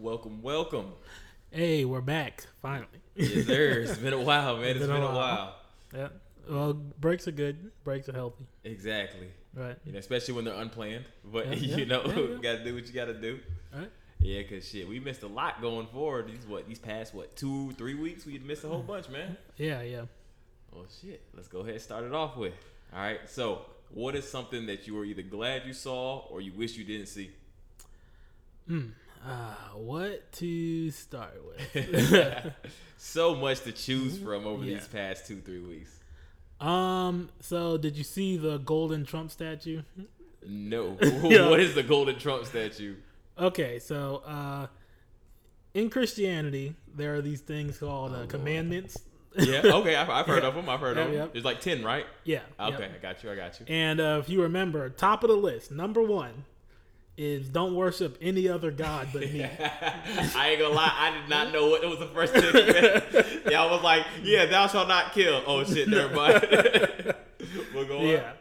Welcome, welcome. Hey, we're back finally. Yes, sir. It's been a while, man. It's been, a while. Yeah. Well, breaks are good. Breaks are healthy. Exactly. Right. You know, especially when they're unplanned. But Yeah, you yeah, know, yeah, yeah. gotta do what you gotta do. Right. Yeah, cause shit, we missed a lot going forward. These what these past what two, three weeks, we missed a whole bunch, man. Yeah, yeah. Well, shit. Let's go ahead and start it off with. All right. So, what is something that you were either glad you saw or you wish you didn't see? Hmm. Uh, what to start with? so much to choose from over Yeah. these past two, three weeks. um. So, did you see the golden Trump statue? No. Yeah. what is the golden Trump statue? Okay. So, uh, in Christianity, there are these things called uh, Lord. commandments. Yeah. Okay. I've, I've heard Yeah. of them. I've heard of them. yeah. There's like ten, right? Yeah. Okay. yep. I got you. I got you. And uh, if you remember, top of the list, number one is don't worship any other god but me. I ain't gonna lie. I did not know what it was the first thing. you meant. yeah, I was like, yeah, thou shalt not kill. Oh shit, never mind. we'll go on. yeah.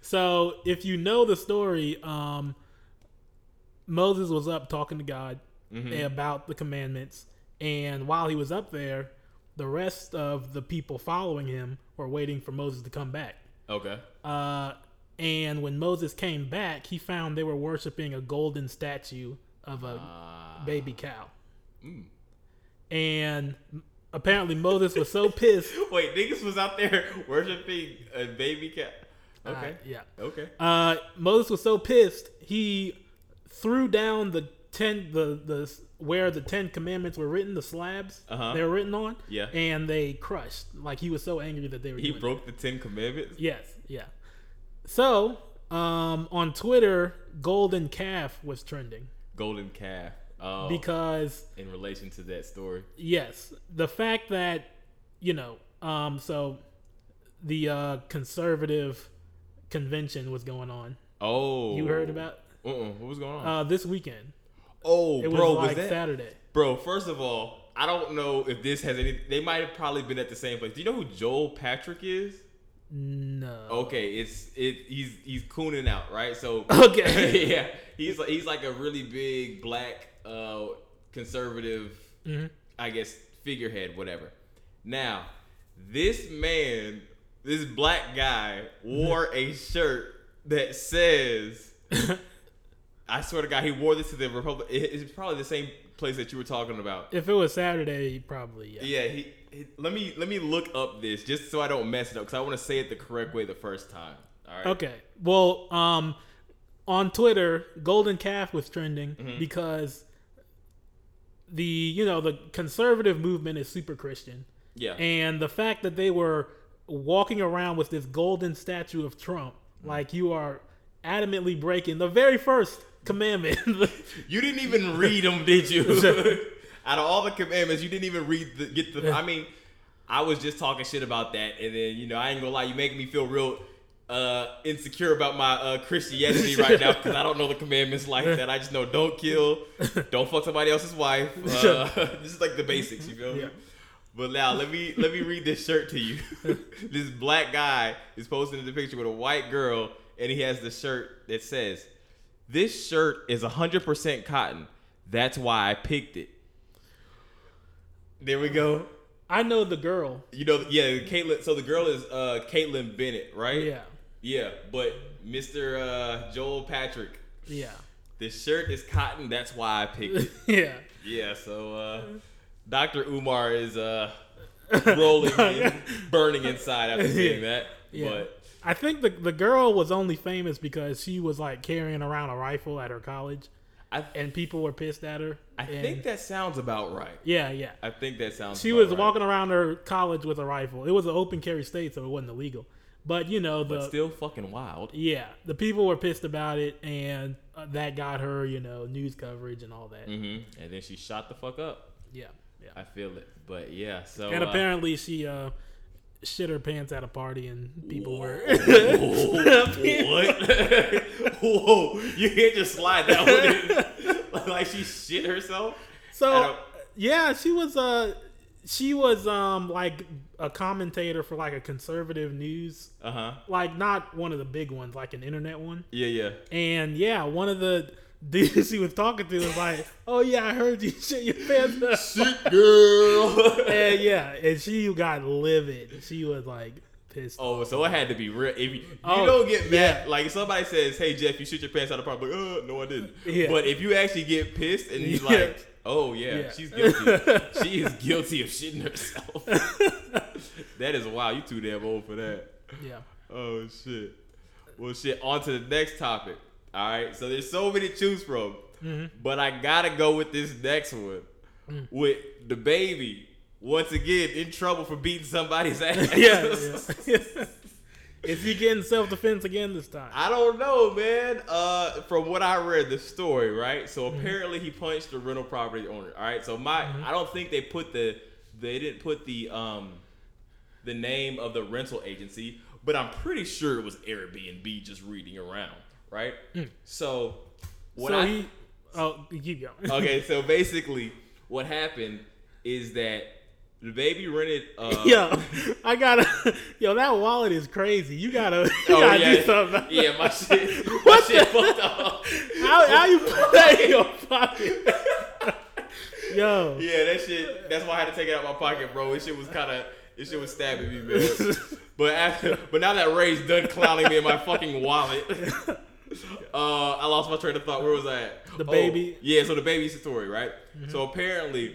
So if you know the story, um, Moses was up talking to God Mhm. about the commandments, and while he was up there, the rest of the people following him were waiting for Moses to come back. Okay. Uh, and when Moses came back, he found they were worshiping a golden statue of a Uh, baby cow, mm. and apparently Moses was so pissed. Wait, niggas was out there worshiping a baby cat. Okay. Uh, yeah. Okay. Uh, Moses was so pissed he threw down the ten the the where the Ten Commandments were written, the slabs Uh-huh. they were written on, Yeah. and they crushed. Like he was so angry that they were. He broke the Ten Commandments. Yes, yeah. So um, on Twitter, golden calf was trending Golden calf. Oh, because in relation to that story. yes, the fact that you know, um, so the uh, conservative convention was going on. Oh, You heard about Uh-uh. What was going on? uh, this weekend. oh, It was bro, like was that? Saturday. Bro, first of all, I don't know if this has any. They might have probably been at the same place. Do you know who Joel Patrick is? No. Okay, it's it. He's he's cooning out, right? So Okay. yeah, he's like he's like a really big black uh conservative, Mhm. I guess figurehead, whatever. Now, this man, this black guy, wore a shirt that says. I swear to God, he wore this to the Republic. it- It's probably the same place that you were talking about. If it was Saturday, probably yeah. Yeah, he, he- Let me let me look up this just so I don't mess it up because I want to say it the correct way the first time. All right. Okay. Well, um, on Twitter, golden calf was trending Mm-hmm. because the you know the conservative movement is super Christian, Yeah. and the fact that they were walking around with this golden statue of Trump, Mm-hmm. like you are adamantly breaking the very first commandment. you didn't even read them, did you? Out of all the commandments, you didn't even read the get the. I mean, I was just talking shit about that, and then you know I ain't gonna lie, you making me feel real uh insecure about my uh Christianity right now because I don't know the commandments like that. I just know don't kill, don't fuck somebody else's wife. Uh, this is like the basics, you feel me? Yeah. But now let me let me read this shirt to you. this black guy is posting in the picture with a white girl, and he has the shirt that says, "This shirt is 100% cotton. That's why I picked it." There we go. I know the girl. You know, yeah, Kaitlin. So the girl is uh Kaitlin Bennett, right? Yeah. Yeah, but Mr. Uh, Joel Patrick, Yeah. this shirt is cotton. That's why I picked it. yeah. Yeah, so uh, Dr. Umar is uh, rolling and burning inside after seeing that. Yeah. But I think the the girl was only famous because she was like carrying around a rifle at her college, I, and people were pissed at her. I and- think that sounds about right. yeah, yeah. I think that sounds. She was right. walking around her college with a rifle. It was an open carry state, so it wasn't illegal. But you know the but still fucking wild. yeah the people were pissed about it, and uh, that got her you know news coverage and all that. hmm And then she shot the fuck up. Yeah, yeah. I feel it. But yeah, so. and uh, apparently she uh shit her pants at a party, and people were. what? Whoa! You can't just slide that one in. like she shit herself. So don't- yeah, she was uh she was um like a commentator for like a conservative news, Uh huh. like not one of the big ones, like an internet one. Yeah, yeah. And yeah, one of the dude she was talking to was like, "Oh yeah, I heard you shit your pants." Shit, girl. and yeah, and she got livid. She was like pissed. Oh, so it had to be real. If you, you Oh, don't get mad, yeah. like if somebody says, "Hey Jeff, you shit your pants out of probably," like, uh, no, I didn't. Yeah. But if you actually get pissed and he's Yeah. like, "Oh yeah, Yeah. she's guilty. she is guilty of shitting herself." that is wow. You too damn old for that. Yeah. Oh shit. Well, shit. On to the next topic. All right. So there's so many to choose from, Mm-hmm. but I gotta go with this next one Mm. with DaBaby once again in trouble for beating somebody's ass. yeah, yeah. Is he getting self defense again this time? I don't know, man. Uh, from what I read, the story, right? So Mm-hmm. apparently he punched the rental property owner. All right. So my, Mm-hmm. I don't think they put the, they didn't put the um, the name of the rental agency, but I'm pretty sure it was Airbnb just reading around, right? So what Mm. so I he. Oh, keep going. okay, so basically what happened is that DaBaby rented. Uh, Yo, I gotta. Yo, that wallet is crazy. You gotta. You Oh gotta yeah, do something. yeah, my shit, my shit fucked up. How, how you put that in your pocket? Yo. Yeah, that shit. That's why I had to take it out of my pocket, bro. This shit was kind of. This shit was stabbing me, man. but after, but now that Ray's done clowning me in my fucking wallet, uh, I lost my train of thought. Where was I at? The Oh, baby. Yeah, so the baby story, right? So apparently,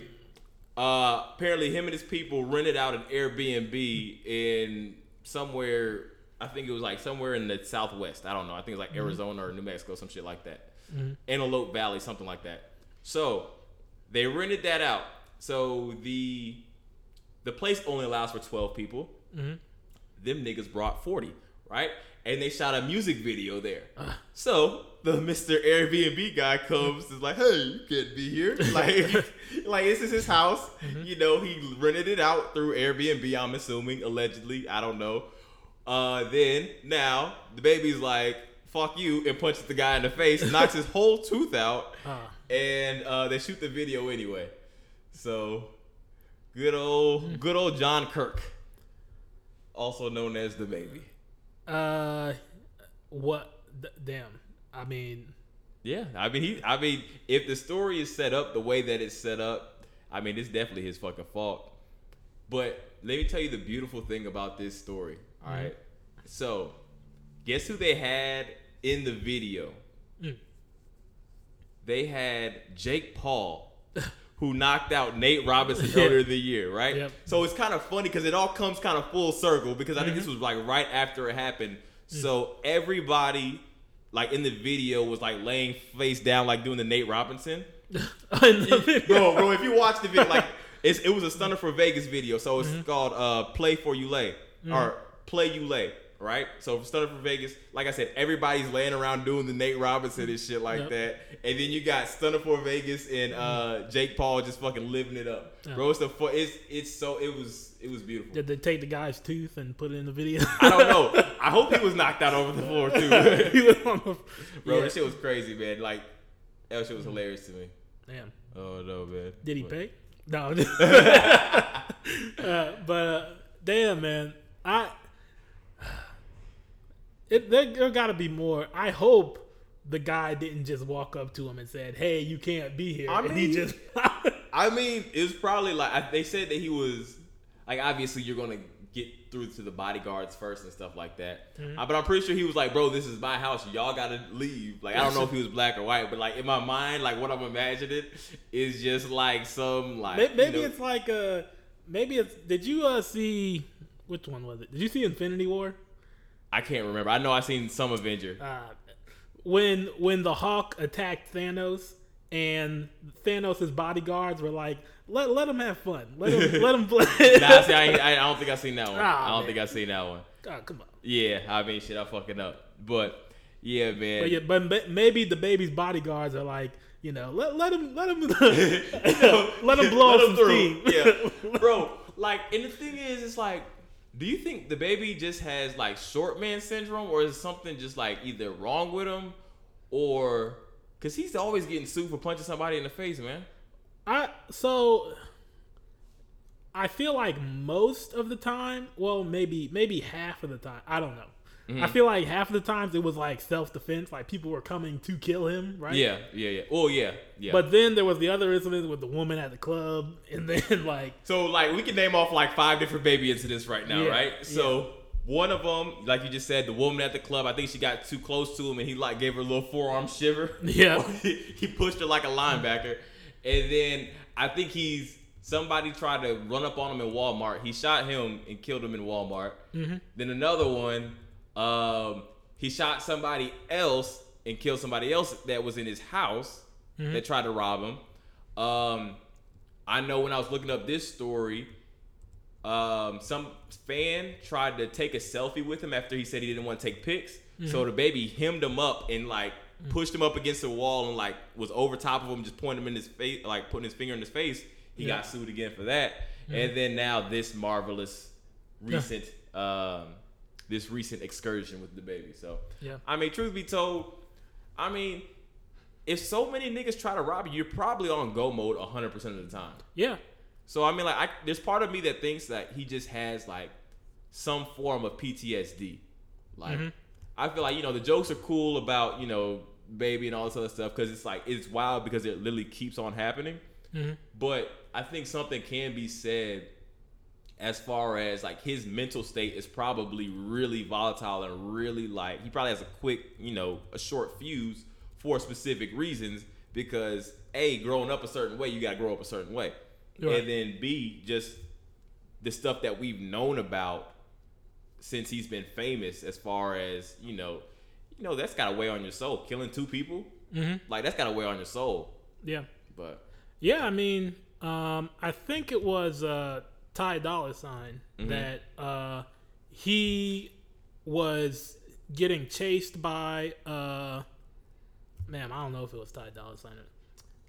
uh, apparently him and his people rented out an Airbnb in somewhere. I think it was like somewhere in the Southwest. I don't know. I think it's like Arizona or New Mexico, some shit like that. Antelope Valley, something like that. So they rented that out. So the the place only allows for 12 people. Them niggas brought 40, right? And they shot a music video there. So the Mr. Airbnb guy comes is like, hey, you can't be here. Like, like this is his house. You know, he rented it out through Airbnb, I'm assuming, allegedly. I don't know. Uh, then now DaBaby's like, fuck you, and punches the guy in the face, knocks his whole tooth out, Ah. and uh, they shoot the video anyway. So good old good old John Kirk. Also known as DaBaby. Uh, what? D- damn. I mean, Yeah, I mean he. I mean, if the story is set up the way that it's set up, I mean it's definitely his fucking fault. But let me tell you the beautiful thing about this story. All right, so guess who they had in the video? Mm. They had Jake Paul, who knocked out Nate Robinson Yeah. earlier the year, right? Yep. So it's kind of funny because it all comes kind of full circle because I think Mm-hmm. this was like right after it happened. So everybody, like in the video, was like laying face down, like doing the Nate Robinson. the. Bro, bro, if you watch the video, like it's, it was a Stunna 4 Vegas video, so Mm-hmm. it's called uh, "Play for You Lay" or "Play You Lay," right? So Stunna 4 Vegas, like I said, everybody's laying around doing the Nate Robinson and shit like Yep. that, and then you got Stunna 4 Vegas and uh, Jake Paul just fucking living it up, Yeah. bro. It's the fu- it's it's so it was it was beautiful. Did they take the guy's tooth and put it in the video? I don't know. I hope he was knocked out over the floor too, he was on the. bro. yeah. That shit was crazy, man. Like that shit was hilarious to me. Damn. Oh no, man. Did he But- pay? No. uh, but uh, damn, man, I it there, there got to be more. I hope the guy didn't just walk up to him and said, "Hey, you can't be here." I and he mean- just I mean, it was probably like they said that he was like obviously you're gonna get through to the bodyguards first and stuff like that. Mm-hmm. Uh, but I'm pretty sure he was like, bro, this is my house. Y'all gotta leave. Like I don't know if he was black or white, but like in my mind, like what I'm imagining is just like some like May- maybe you know- it's like uh maybe it's. Did you uh see which one was it? Did you see Infinity War? I can't remember. I know I seen some Avenger. uh, when when the Hulk attacked Thanos and Thanos' bodyguards were like, "Let let him have fun. Let him let him play." nah, see, I, I, don't think I seen that one. Ah, I don't man. think I seen that one. Oh, come on. Yeah, I mean, shit, I fucking up. But yeah, man. But yeah, but maybe DaBaby's bodyguards are like, you know, let let him let him let him blow Let him through. steam. Yeah, bro. Like, and the thing is, it's like, do you think DaBaby just has like short man syndrome, or is something just like either wrong with him, or because he's always getting sued for punching somebody in the face, man. I so I feel like most of the time, well, maybe maybe half of the time, I don't know. Mm-hmm. I feel like half of the times it was like self defense, like people were coming to kill him, right? Yeah, yeah, yeah. Oh yeah, yeah. But then there was the other incident with the woman at the club, and then like so like we can name off like five different baby incidents right now, Yeah, right? So one of them, like you just said, the woman at the club. I think she got too close to him, and he like gave her a little forearm shiver. Yeah. he pushed her like a linebacker, and then I think he's somebody tried to run up on him in Walmart. He shot him and killed him in Walmart. Then another one, um, he shot somebody else and killed somebody else that was in his house that tried to rob him. Um, I know when I was looking up this story, um, some fan tried to take a selfie with him after he said he didn't want to take pics. So DaBaby hemmed him up and like pushed him up against the wall and like was over top of him, just pointing him in his face, like putting his finger in his face. He Yeah. got sued again for that. And then now this marvelous recent um, this recent excursion with DaBaby. So Yeah. I mean, truth be told, I mean, if so many niggas try to rob you, you're probably on go mode 100% of the time. yeah, So I mean, like, I, there's part of me that thinks that he just has like some form of PTSD. Like, mm-hmm. I feel like you know the jokes are cool about you know baby and all this other stuff because it's like it's wild because it literally keeps on happening. Mm-hmm. But I think something can be said as far as like his mental state is probably really volatile and really like he probably has a quick you know a short fuse for specific reasons because a growing up a certain way you got to grow up a certain way Right. and then b just the stuff that we've known about since he's been famous as far as you know you know that's got to weigh on your soul killing two people like that's got to weigh on your soul yeah, but yeah. I mean, um, I think it was uh, Ty Dollar Sign Mm-hmm. that uh, he was getting chased by. Uh, man, I don't know if it was Ty Dollar Sign.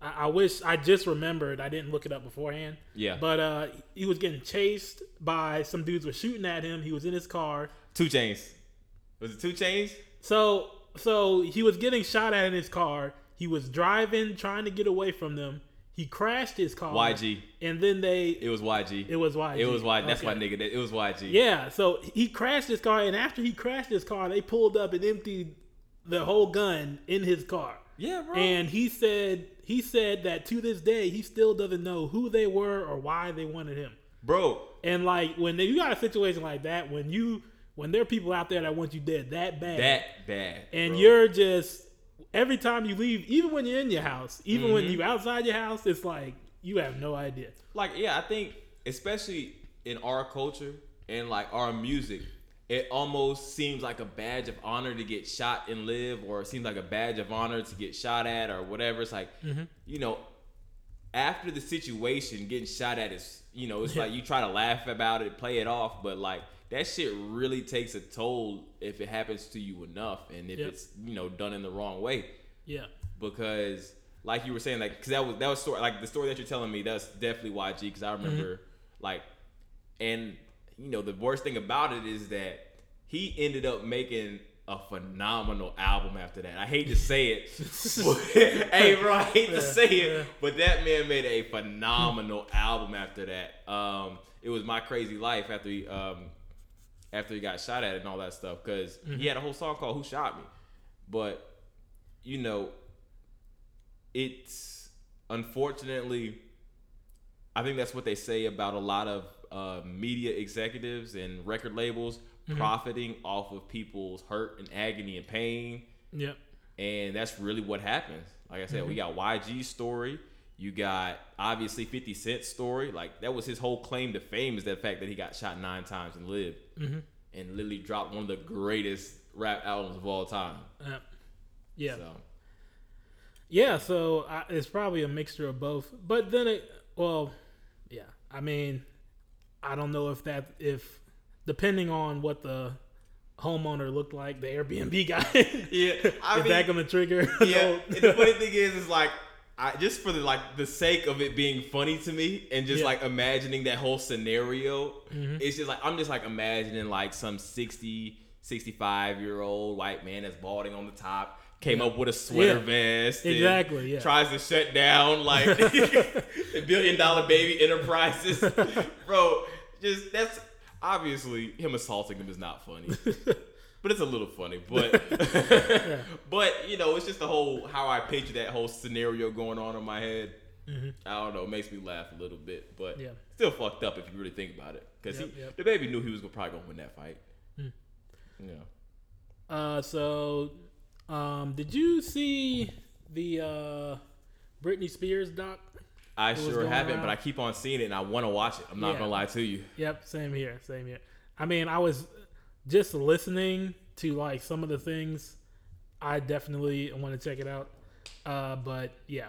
I, I wish I just remembered. I didn't look it up beforehand. Yeah. But uh, he was getting chased by some dudes were shooting at him. He was in his car. 2 Chainz was it 2 Chainz So so he was getting shot at in his car. He was driving, trying to get away from them. He crashed his car. YG. And then they It was YG. it was YG. It was YG. That's Okay. my nigga. It was YG. Yeah, so he crashed his car and after he crashed his car, they pulled up and emptied the whole gun in his car. Yeah, bro. And he said he said that to this day he still doesn't know who they were or why they wanted him. bro, And like when they, you got a situation like that, when you when there are people out there that want you dead that bad, that bad. and bro. you're just every time you leave, even when you're in your house, even when Mm-hmm. you outside your house, it's like you have no idea. like, yeah, I think especially in our culture and like our music, it almost seems like a badge of honor to get shot and live, or it seems like a badge of honor to get shot at, or whatever. It's like, Mm-hmm. you know, after the situation, getting shot at is, you know, it's like you try to laugh about it, play it off, but like that shit really takes a toll if it happens to you enough, and if Yep. it's you know done in the wrong way. Yeah, because like you were saying like because that was that was story like the story that you're telling me that's definitely YG because I remember like and you know the worst thing about it is that he ended up making a phenomenal album after that. I hate to say it, but, hey bro, I hate to say it, but that man made a phenomenal album after that. Um, it was My Krazy Life after he um after he got shot at and all that stuff because he mm-hmm. had a whole song called "Who Shot Me," but you know it's unfortunately i think that's what they say about a lot of uh, media executives and record labels mm-hmm. profiting off of people's hurt and agony and pain. Yeah, and that's really what happens. Like i said we mm-hmm. got yg's story you got obviously 50 cent's story like that was his whole claim to fame is the fact that he got shot nine times and lived mm-hmm. and literally dropped one of the greatest rap albums of all time yeah, yeah. so Yeah, so I, it's probably a mixture of both. But then it, well, yeah. I mean, I don't know if that if depending on what the homeowner looked like, the Airbnb guy, yeah i is mean that gonna trigger? yeah. the funny thing is, is like, I just for the like the sake of it being funny to me, and just Yeah. like imagining that whole scenario, mm-hmm. it's just like I'm just like imagining like some 60, 65 year old white man that's balding on the top. Came up with a sweater Yeah. vest. and Exactly, yeah. Tries to shut down like the billion dollar baby enterprises, bro. Just that's obviously him assaulting him is not funny. But it's a little funny. But but you know, it's just the whole how I picture that whole scenario going on in my head. Mm-hmm. I don't know. It makes me laugh a little bit, but Yeah. still fucked up if you really think about it. Because Yep, yep. DaBaby knew he was gonna, probably gonna win that fight. Hmm. Yeah. Uh, so, um, did you see the uh, Britney Spears doc? I sure haven't, around? but I keep on seeing it and I want to watch it. I'm not Yeah. gonna lie to you. Yep, same here, same here. I mean, I was just listening to like some of the things. I definitely want to check it out. Uh, but yeah,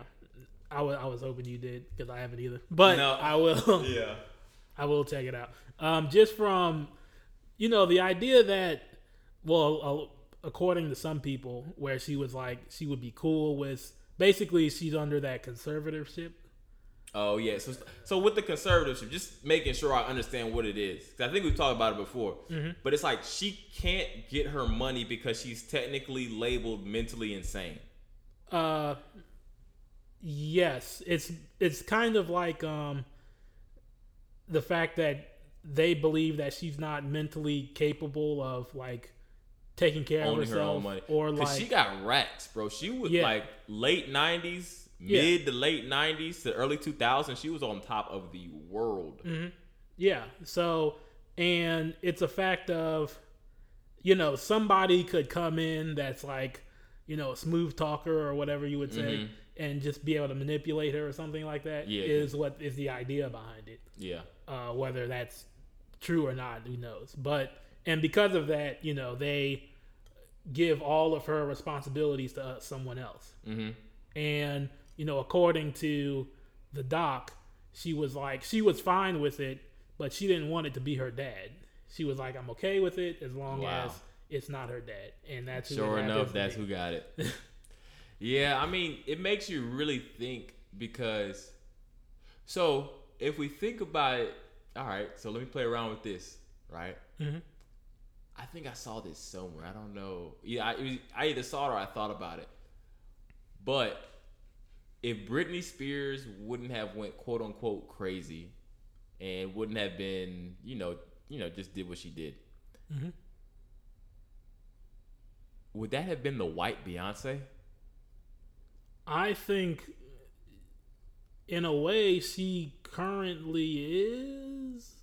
I wa- I was hoping you did because I haven't either. But No. I will. Yeah. I will check it out. Um, just from, you know, the idea that, well, uh, according to some people, where she was like, she would be cool with, basically, she's under that conservatorship. Oh yeah. So so with the conservatorship, just making sure I understand what it is. 'Cause I think we've talked about it before. Mm-hmm. But it's like she can't get her money because she's technically labeled mentally insane. Uh, yes, it's it's kind of like um, the fact that they believe that she's not mentally capable of like taking care of owning her herself own money. or like she got racks, bro. She was Yeah. like late nineties, Yeah. mid to late nineties to early two thousands. She was on top of the world. Yeah. So, and it's a fact of, you know, somebody could come in that's like, you know, a smooth talker or whatever you would say, and just be able to manipulate her or something like that. Yeah. Is what is the idea behind it. Yeah. Uh, whether that's true or not, who knows? But and because of that, you know, they give all of her responsibilities to uh, someone else. Mm-hmm. And, you know, according to the doc, she was like, she was fine with it, but she didn't want it to be her dad. She was like, I'm okay with it as long Wow. as it's not her dad. And that's who Sure enough, that's who got it. yeah, I mean, it makes you really think because. So if we think about it, all right. So let me play around with this, right? Mhm. I think I saw this somewhere. I don't know. Yeah, I, it was, I either saw it or I thought about it. But if Britney Spears wouldn't have went quote unquote crazy, and wouldn't have been, you know, you know, just did what she did, Mhm. would that have been the white Beyonce? I think, in a way, she currently is.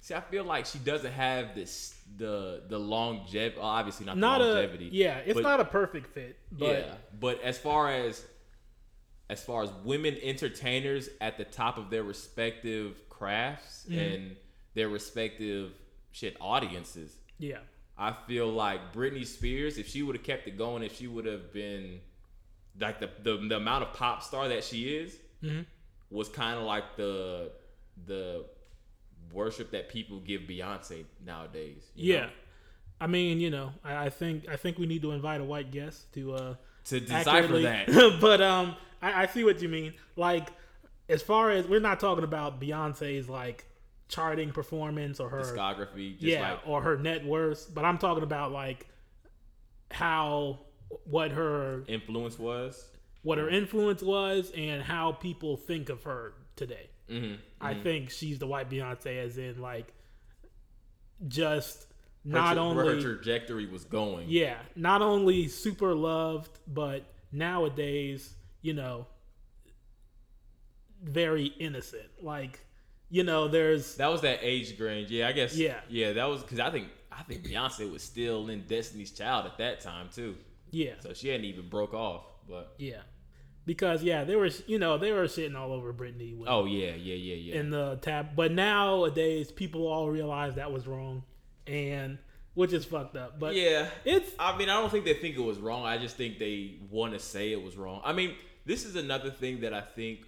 See, I feel like she doesn't have this the the longevity. Obviously, not, Not the a longevity. yeah, it's but- not a perfect fit, but yeah, but as far as as far as women entertainers at the top of their respective crafts Mm-hmm. and their respective shit audiences, yeah, I feel like Britney Spears, if she would have kept it going, if she would have been like the, the the amount of pop star that she is, Mhm. was kind of like the the worship that people give Beyonce nowadays. yeah. know? I mean, you know, I, I think I think we need to invite a white guest to uh to decipher accurately- that. but um, I, I see what you mean. Like, as far as we're not talking about Beyonce's like charting performance or her discography, just yeah like or her net worth, but I'm talking about like how what her influence was. what her influence was and how people think of her today. Mm-hmm. I think she's the white Beyonce, as in like just Her not tra- where her only trajectory was going. yeah, not only super loved, but nowadays, you know, very innocent. Like, you know, there's That was that age range. Yeah, I guess. Yeah. yeah, that was because I think I think Beyonce was still in Destiny's Child at that time too, yeah, so she hadn't even broke off. But yeah, because yeah, they were you know they were shitting all over Britney. With, oh yeah, yeah, yeah, yeah. in the tab. But nowadays, people all realize that was wrong, and which is fucked up. But yeah, it's I mean, I don't think they think it was wrong. I just think they want to say it was wrong. I mean, this is another thing that I think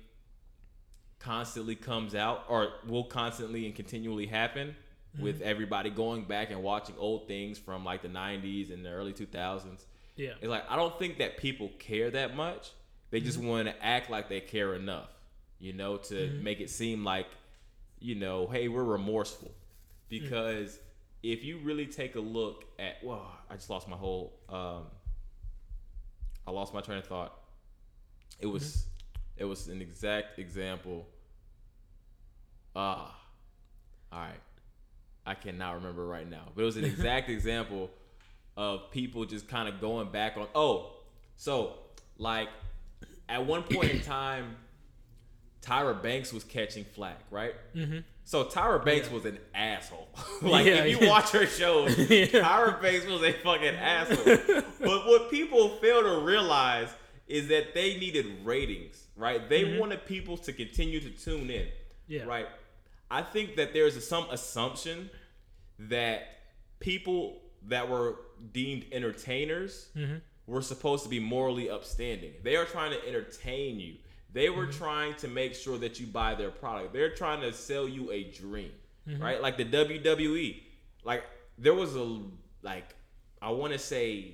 constantly comes out or will constantly and continually happen mm-hmm. with everybody going back and watching old things from like the 90s and the early 2000s. yeah, It's like I don't think that people care that much. They just mm-hmm. want to act like they care enough, you know, to mm-hmm. make it seem like, you know, hey, we're remorseful. Mm. Because if you really take a look at, well, I just lost my whole, um, I lost my train of thought. It was, it was an exact example. Ah, all right. I cannot remember right now, but it was an exact example of people just kind of going back on. Oh, so like at one point in time, Tyra Banks was catching flack, right? Mm-hmm. So Tyra Banks yeah. was an asshole. like yeah, if you yeah. watch her show, Tyra Banks was a fucking asshole. but what people fail to realize is that they needed ratings, right? They mm-hmm. wanted people to continue to tune in, yeah. right? I think that there's some assumption that people that were deemed entertainers mm-hmm. were supposed to be morally upstanding. They are trying to entertain you. They were mm-hmm. trying to make sure that you buy their product. They're trying to sell you a dream, mm-hmm. right? Like the WWE. Like there was a like I want to say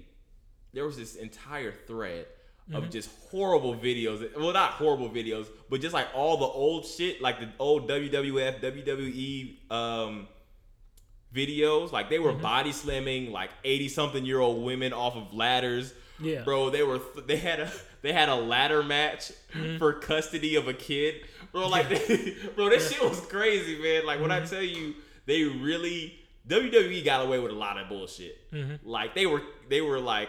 there was this entire thread of mm-hmm. just horrible videos. Well, not horrible videos, but just like all the old shit, like the old WWF, WWE um, videos. Like they were mm-hmm. body slamming like eighty something year old women off of ladders. Yeah, bro, they were they had a they had a ladder match mm-hmm. for custody of a kid. Bro, like yeah. they, bro, this yeah. shit was crazy, man. Like when I mm-hmm. tell you, they really WWE got away with a lot of bullshit. Mm-hmm. Like they were they were like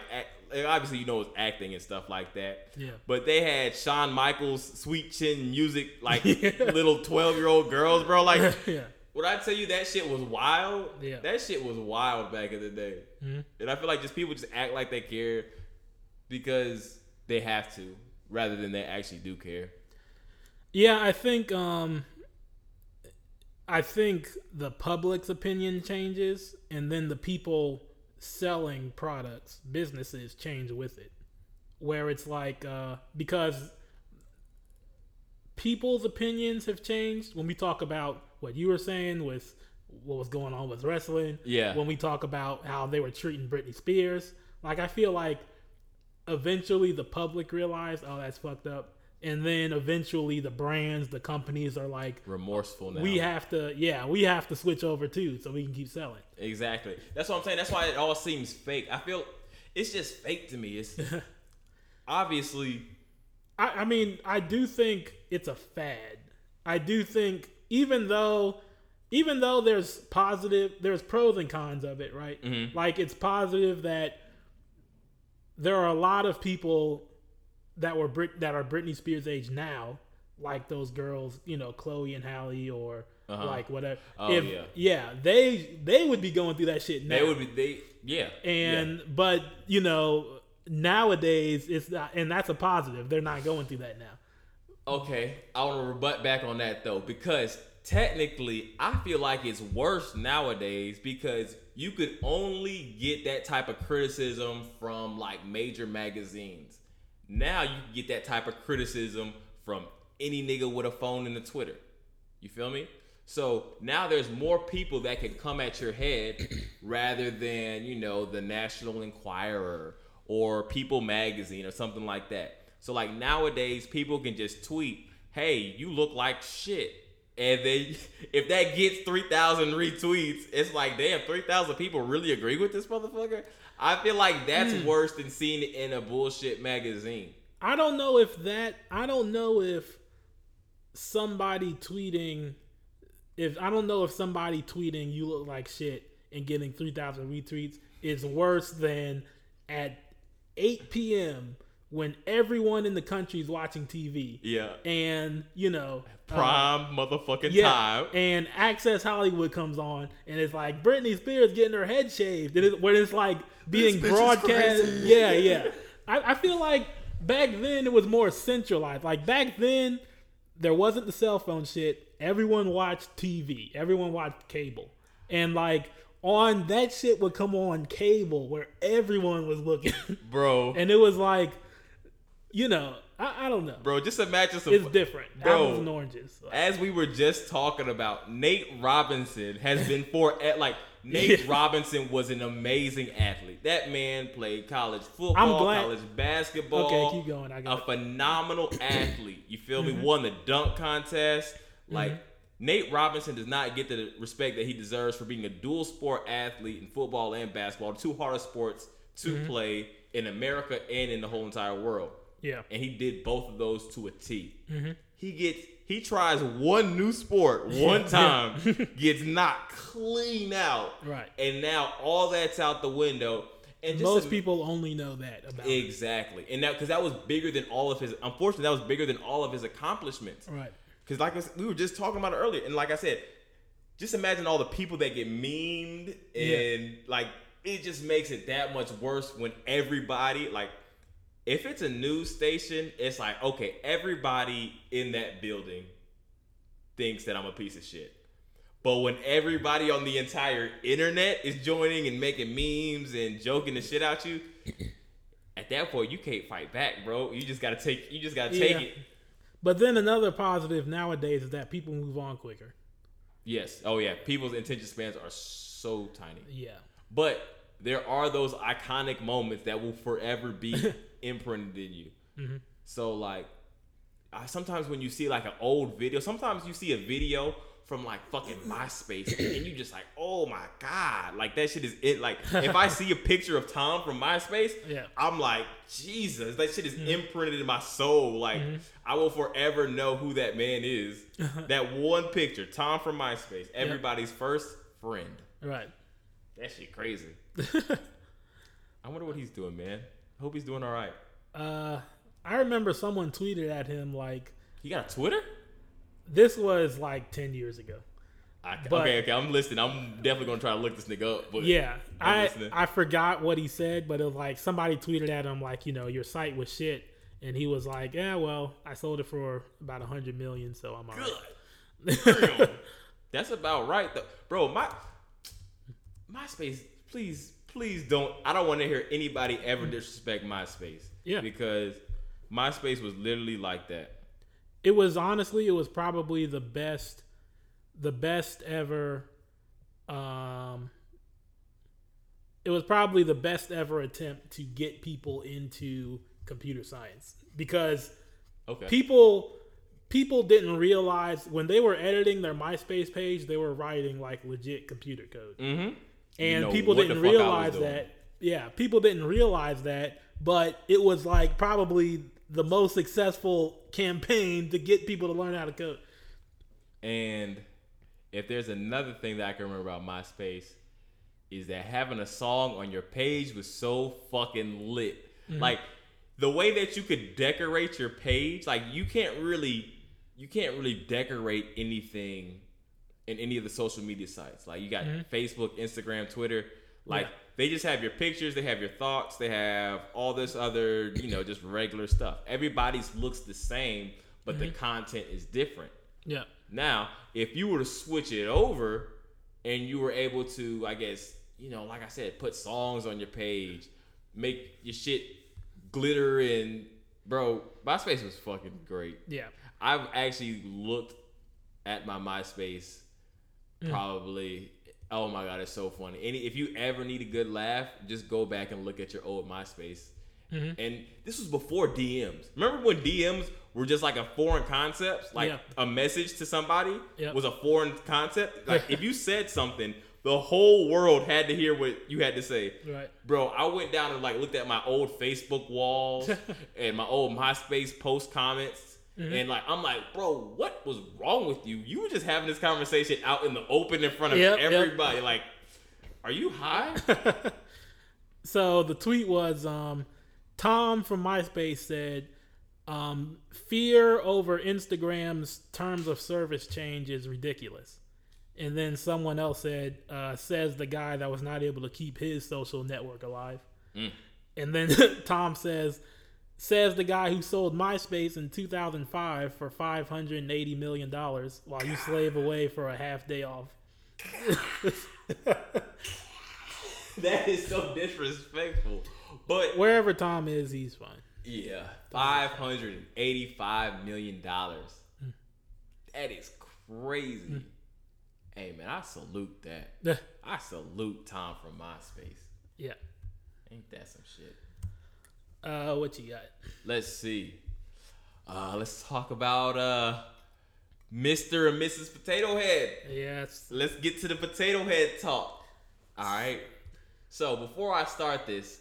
obviously you know it's acting and stuff like that. Yeah. But they had Shawn Michaels sweet chin music like little twelve year old girls, bro. Like yeah. When I tell you that shit was wild, yeah. that shit was wild back in the day. Mm-hmm. And I feel like just people just act like they care because they have to, rather than they actually do care. Yeah, I think um I think the public's opinion changes and then the people selling products, businesses change with it. Where it's like uh because people's opinions have changed when we talk about what you were saying with what was going on with wrestling. Yeah. When we talk about how they were treating Britney Spears, like I feel like eventually the public realized, oh, that's fucked up. And then eventually the brands, the companies are like remorseful now. We have to, yeah, we have to switch over too, so we can keep selling. Exactly. That's what I'm saying. That's why it all seems fake. I feel it's just fake to me. It's obviously. I, I mean, I do think it's a fad. I do think even though even though there's positive there's pros and cons of it right mm-hmm. like it's positive that there are a lot of people that were Brit- that are Britney Spears age now like those girls you know Chloe and Halle or uh-huh. like whatever oh, if, yeah yeah they they would be going through that shit now they would be they yeah and yeah. but you know nowadays it's not and that's a positive they're not going through that now Okay, I want to rebut back on that though because technically I feel like it's worse nowadays because you could only get that type of criticism from like major magazines. Now you get that type of criticism from any nigga with a phone and a Twitter. You feel me? So now there's more people that can come at your head rather than, you know, the National Enquirer or People Magazine or something like that. So like nowadays, people can just tweet, "Hey, you look like shit," and then if that gets three thousand retweets, it's like, damn, three thousand people really agree with this motherfucker. I feel like that's mm. worse than seeing it in a bullshit magazine. I don't know if that. I don't know if somebody tweeting. If I don't know if somebody tweeting you look like shit and getting three thousand retweets is worse than at 8 p.m when everyone in the country is watching TV. Yeah. And, you know, prime uh, motherfucking yeah, time. And Access Hollywood comes on and it's like Britney Spears getting her head shaved. And it, when it's like being broadcast. Yeah, yeah. I, I feel like back then it was more centralized. Like back then, there wasn't the cell phone shit. Everyone watched TV. Everyone watched cable. And like on that shit would come on cable where everyone was looking. Bro. and it was like you know, I, I don't know, bro. Just imagine some. It's different, bro. Apples and oranges. Like. As we were just talking about, Nate Robinson has been for like Nate yeah. Robinson was an amazing athlete. That man played college football, college basketball. Okay, keep going. I got a it. phenomenal athlete. You feel me? Mm-hmm. Won the dunk contest. Like mm-hmm. Nate Robinson does not get the respect that he deserves for being a dual sport athlete in football and basketball, the two hardest sports to mm-hmm. play in America and in the whole entire world. Yeah. And he did both of those to a T. Mm-hmm. He gets he tries one new sport one time, gets knocked clean out. Right. And now all that's out the window. And just Most im- people only know that about exactly, and that because that was bigger than all of his. Unfortunately, that was bigger than all of his accomplishments. Right. Because like I said, we were just talking about it earlier, and like I said, just imagine all the people that get memed, and like it just makes it that much worse when everybody like, if it's a news station, it's like okay, everybody in that building thinks that I'm a piece of shit. But when everybody on the entire internet is joining and making memes and joking the shit out you, at that point you can't fight back, bro. You just gotta take. You just gotta take Yeah. it. But then another positive nowadays is that people move on quicker. Yes. Oh yeah. People's attention spans are so tiny. Yeah. But there are those iconic moments that will forever be imprinted in you. Mm-hmm. So like, I, sometimes when you see like an old video, sometimes you see a video from like fucking MySpace, and you just like, oh my god, like that shit is it. Like if I see a picture of Tom from MySpace, Yeah. I'm like, Jesus, that shit is imprinted in my soul. Like I will forever know who that man is. that one picture, Tom from MySpace, everybody's first friend. Right. That shit crazy. I wonder what he's doing, man. I hope he's doing all right. Uh, I remember someone tweeted at him like, He got a Twitter? this was like 10 years ago. I, But- okay, okay, I'm listening. I'm definitely gonna try to look this nigga up. But Yeah, I'm I forgot what he said, but it was like somebody tweeted at him like, you know, your site was shit, and he was like, yeah, well, I sold it for about a hundred million, so I'm alright. That's about right, though, bro. My MySpace, please, please don't. I don't want to hear anybody ever disrespect MySpace. Yeah. because MySpace was literally like that. it was honestly, it was probably the best, the best ever. Um, it was probably the best ever attempt to get people into computer science because Okay. people people didn't realize when they were editing their MySpace page, they were writing like legit computer code. mm-hmm. And know people didn't fuck I was realize that. Yeah, people didn't realize that, but it was like probably the most successful campaign to get people to learn how to code. And if there's another thing that I can remember about MySpace, is that having a song on your page was so fucking lit. Mm-hmm. Like the way that you could decorate your page, like you can't really you can't really decorate anything in any of the social media sites. Like you got mm-hmm. Facebook, Instagram, Twitter. Like Yeah. they just have your pictures, they have your thoughts, they have all this other, you know, just regular stuff. Everybody's looks the same, but the mm-hmm. content is different. Yeah. Now, if you were to switch it over and you were able to, I guess, you know, like I said, put songs on your page, make your shit glitter and bro, MySpace was fucking great. Yeah. I've actually looked at my MySpace Mm. probably oh my god, it's so funny. Any if you ever need a good laugh, just go back and look at your old MySpace. Mm-hmm. And this was before DMs. Remember when DMs were just like a foreign concept? Like Yeah. a message to somebody Yep. was a foreign concept? Like if you said something, the whole world had to hear what you had to say. Right. Bro, I went down and like looked at my old Facebook walls and my old MySpace post comments. Mm-hmm. And like I'm like, bro, what was wrong with you? You were just having this conversation out in the open in front of Yep, yep. everybody. Like, are you high? So the tweet was um, Tom from MySpace said, um, "Fear over Instagram's terms of service change is ridiculous." And then someone else said, uh, "Says the guy that was not able to keep his social network alive." And then Tom says, "Says the guy who sold MySpace in 2005 for 580 million dollars while you slave away for a half day off." that is so disrespectful. But Wherever Tom is, he's fine. yeah, five hundred and eighty-five million dollars. That is crazy. Hmm. Hey man, I salute that. I salute Tom from MySpace. yeah. Ain't that some shit? Uh, what you got? Let's see. Uh, let's talk about uh, Mr. and Mrs. Potato Head. Yes. Let's get to the potato head talk. All right. So before I start this,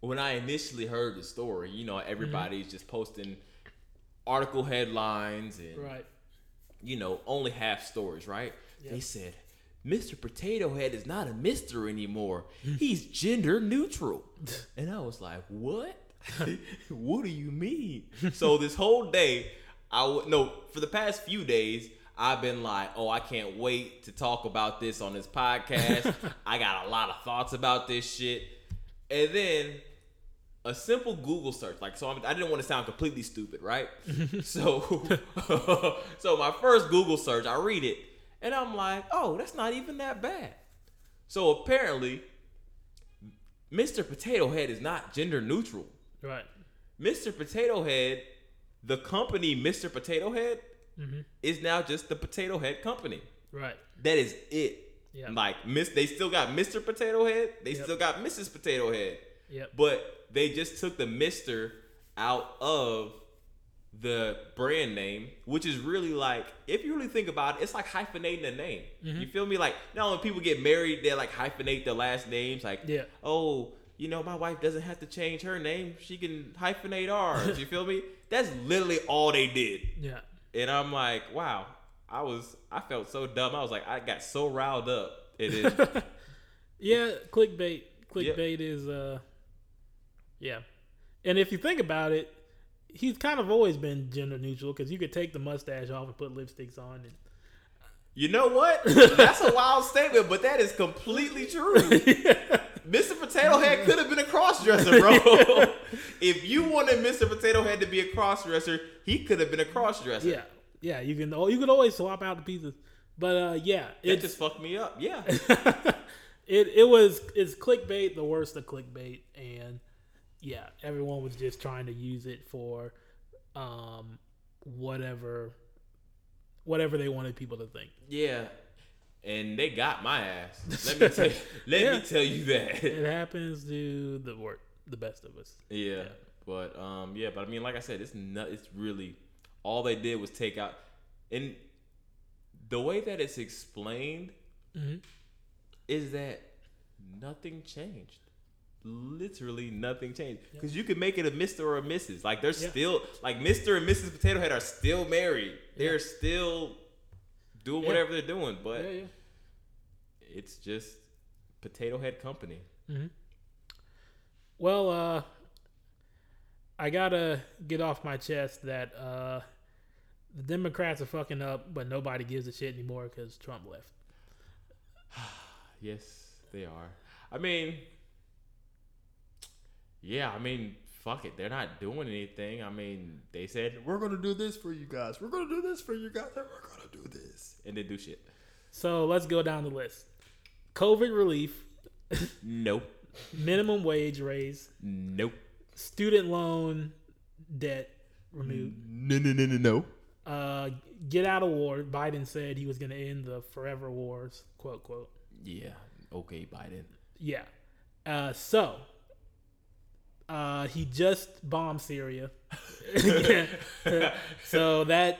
when I initially heard the story, you know, everybody's just posting article headlines and Right. you know only half stories, right? Yep. They said Mr. Potato Head is not a Mister anymore. He's gender neutral. And I was like, what? what do you mean? So this whole day, I w- no for the past few days. I've been like, oh, I can't wait to talk about this on this podcast. I got a lot of thoughts about this shit. And then a simple Google search, like, so I'm, I didn't want to sound completely stupid, right? so, so my first Google search, I read it, and I'm like, oh, that's not even that bad. So apparently, Mr. Potato Head is not gender neutral. Right. Mr. Potato Head, the company Mr. Potato Head, mm-hmm. is now just the Potato Head company. Right. That is it. Yeah. Like Miss, they still got Mr. Potato Head. They Yep. still got Mrs. Potato Head. Yep. But they just took the Mister out of the brand name, which is really like, if you really think about it, it's like hyphenating a name. Mm-hmm. You feel me? Like now when people get married, they like hyphenate their last names. Like, Yeah. oh, you know, my wife doesn't have to change her name; she can hyphenate ours. you feel me? That's literally all they did. Yeah. And I'm like, wow, I was, I felt so dumb. I was like, I got so riled up. It is, Yeah, clickbait. Clickbait is uh yeah. And if you think about it, he's kind of always been gender neutral because you could take the mustache off and put lipsticks on and you know what? That's a wild statement, but that is completely true. Mr. Potato Head could have been a crossdresser, bro. if you wanted Mr. Potato Head to be a crossdresser, he could have been a crossdresser. yeah. Yeah, you can you could always swap out the pieces. But uh yeah, It just fucked me up. Yeah. it it was it's clickbait, the worst of clickbait, and yeah, everyone was just trying to use it for um whatever whatever they wanted people to think. Yeah. And they got my ass. Let me tell you, let Yeah. me tell you that. It happens to the work the best of us. Yeah, but um, yeah, but I mean, like I said, it's not. It's really all they did was take out, and the way that it's explained Mhm. is that nothing changed. Literally nothing changed because you could make it a Mister or a Mrs. Like they're Yeah. still like Mister and Mrs. Potato Head are still married. They're Yeah. still doing whatever they're doing, but yeah, yeah. it's just Potato Head Company. Well, uh, I gotta get off my chest that uh, the Democrats are fucking up, but nobody gives a shit anymore because Trump left. Yes, they are. I mean, yeah, I mean, fuck it. They're not doing anything. I mean, they said, we're going to do this for you guys. We're going to do this for you guys. And we're going to do this. And they do shit. So let's go down the list. COVID relief, Nope. minimum wage raise, Nope. student loan debt removed, No, no, no, no, no. uh, get out of war. Biden said he was going to end the forever wars, quote, quote. Yeah. Okay, Biden. Yeah. Uh, so uh, he just bombed Syria. so that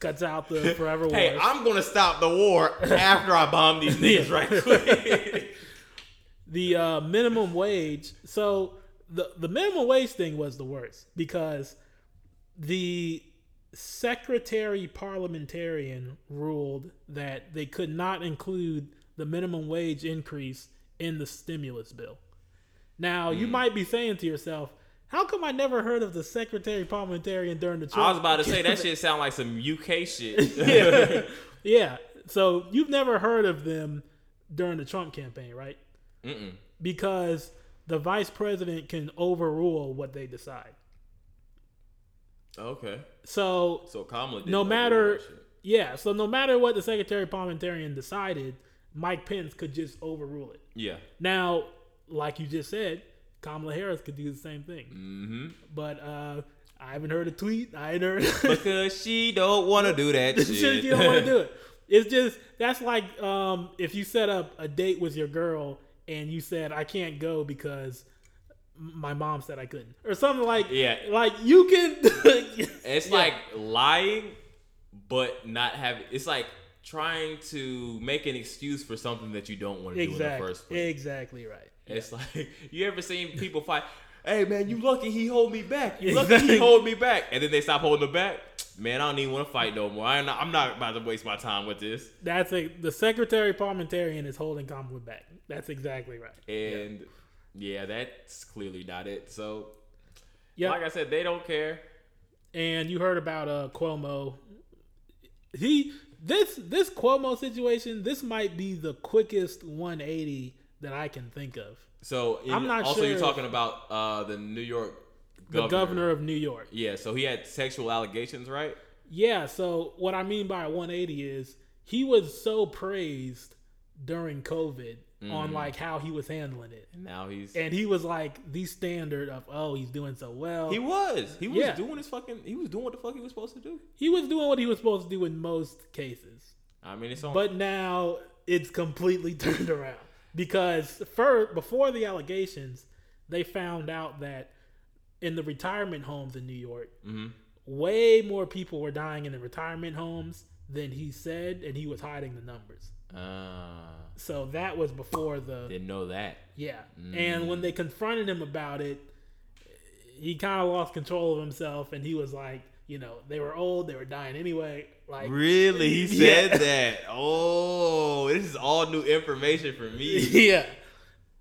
cuts out the forever wars. Hey, I'm going to stop the war after I bomb these niggas right quick. the uh, minimum wage. So the the minimum wage thing was the worst because the secretary parliamentarian ruled that they could not include the minimum wage increase in the stimulus bill. Now you mm. might be saying to yourself, "How come I never heard of the secretary parliamentarian during the Trump?" I was about to say, that shit sound like some UK shit. yeah. yeah. So you've never heard of them during the Trump campaign, right? Mm-mm. Because the vice president can overrule what they decide. Okay. So So Kamala no matter yeah, so no matter what the secretary parliamentarian decided, Mike Pence could just overrule it. Yeah. Now, like you just said, Kamala Harris could do the same thing. Mm-hmm. But uh I haven't heard a tweet. I ain't heard Because she don't want to do that shit. you don't want to do it. It's just that's like um, if you set up a date with your girl and you said I can't go because my mom said I couldn't, or something like Yeah. like you can. It's Yeah. like lying, but not having. It's like trying to make an excuse for something that you don't want to do in the first place. exactly right. It's like you ever seen people fight? Hey man, you lucky he hold me back. You lucky he hold me back, and then they stop holding them back. Man, I don't even want to fight no more. I'm not, I'm not about to waste my time with this. That's a the secretary parliamentarian is holding Kamala back. That's exactly right. And yeah, that's clearly not it. So, Yeah. like I said, they don't care. and you heard about uh Cuomo. He this this Cuomo situation. This might be the quickest 180 that I can think of. So in- I'm not also sure you're talking about uh, the New York The governor. governor of New York. Yeah, so he had sexual allegations, right? Yeah. So what I mean by 180 is he was so praised during COVID on like how he was handling it, And now he's and he was like the standard of oh he's doing so well. he was he was Yeah. doing his fucking he was doing what the fuck he was supposed to do. he was doing what he was supposed to do in most cases. I mean, it's on. But now it's completely turned around because first, before the allegations, they found out that in the retirement homes in New York, Mhm. way more people were dying in the retirement homes than he said, and he was hiding the numbers. Ah, So that was before the didn't know that. yeah. And when they confronted him about it, he kind of lost control of himself, and he was like, you know, they were old, they were dying anyway. Like Really, he Yeah. said that. Oh, this is all new information for me. yeah.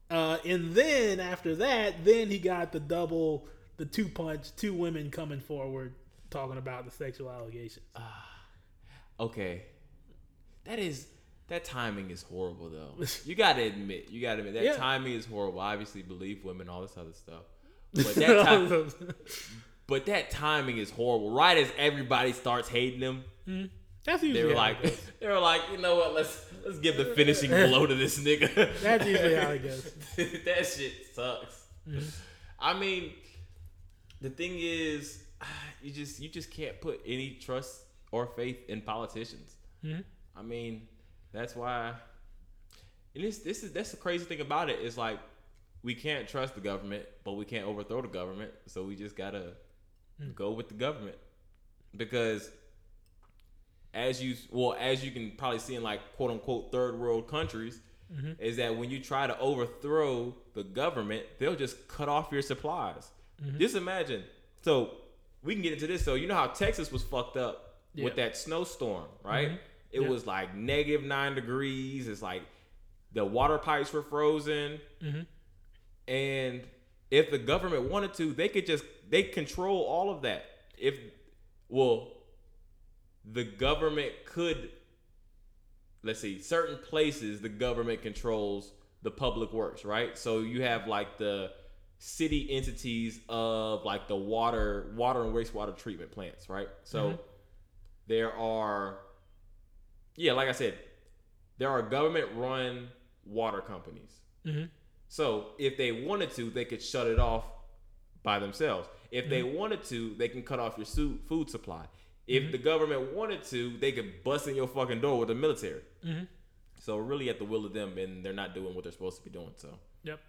Uh, and then after that, then he got the double, the two punch, two women coming forward talking about the sexual allegations. Okay, that is that timing is horrible though. You gotta admit, you gotta admit that Yeah. timing is horrible. I obviously believe women, all this other stuff, but that time, but that timing is horrible. Right as everybody starts hating him, Hmm? That's usually they were how like, it goes. they were like, you know what? Let's let's give the finishing blow to this nigga. That's usually how it goes. that shit sucks. Hmm. I mean, the thing is, you just you just can't put any trust or faith in politicians. Hmm? I mean, that's why. And this this is that's the crazy thing about it is like we can't trust the government, but we can't overthrow the government, so we just gotta go with the government because as you well as you can probably see in like quote unquote third world countries mm-hmm. is that when you try to overthrow the government they'll just cut off your supplies. Mm-hmm. Just imagine. So we can get into this. So you know how texas was fucked up with that snowstorm right? Mm-hmm. It Yeah. was like negative nine degrees. It's like the water pipes were frozen. And if the government wanted to they could just they control all of that. If well the government could let's see certain places the government controls the public works right? So you have like the city entities of like the water water and wastewater treatment plants right? So mm-hmm. there are yeah like i said there are government run water companies. Mm-hmm. So if they wanted to, they could shut it off by themselves. If they mm-hmm. wanted to, they can cut off your food supply. If mm-hmm. the government wanted to, they could bust in your fucking door with the military. Mm-hmm. So really at the will of them, and they're not doing what they're supposed to be doing. So Yep.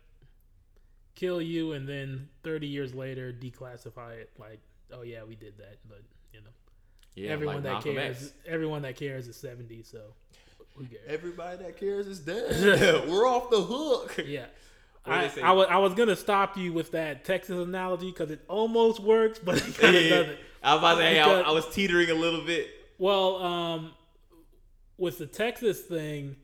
Kill you, and then 30 years later, declassify it. Like, oh yeah, we did that, but you know, yeah, everyone like that Malcolm cares, X. everyone that cares is 70. So who cares? Everybody that cares is dead. We're off the hook. Yeah. I. I, was, I was gonna stop you with that Texas analogy because it almost works, but it kind of Yeah. doesn't. I was about to say, hey, I, I was teetering a little bit. Well, um, with the Texas thing,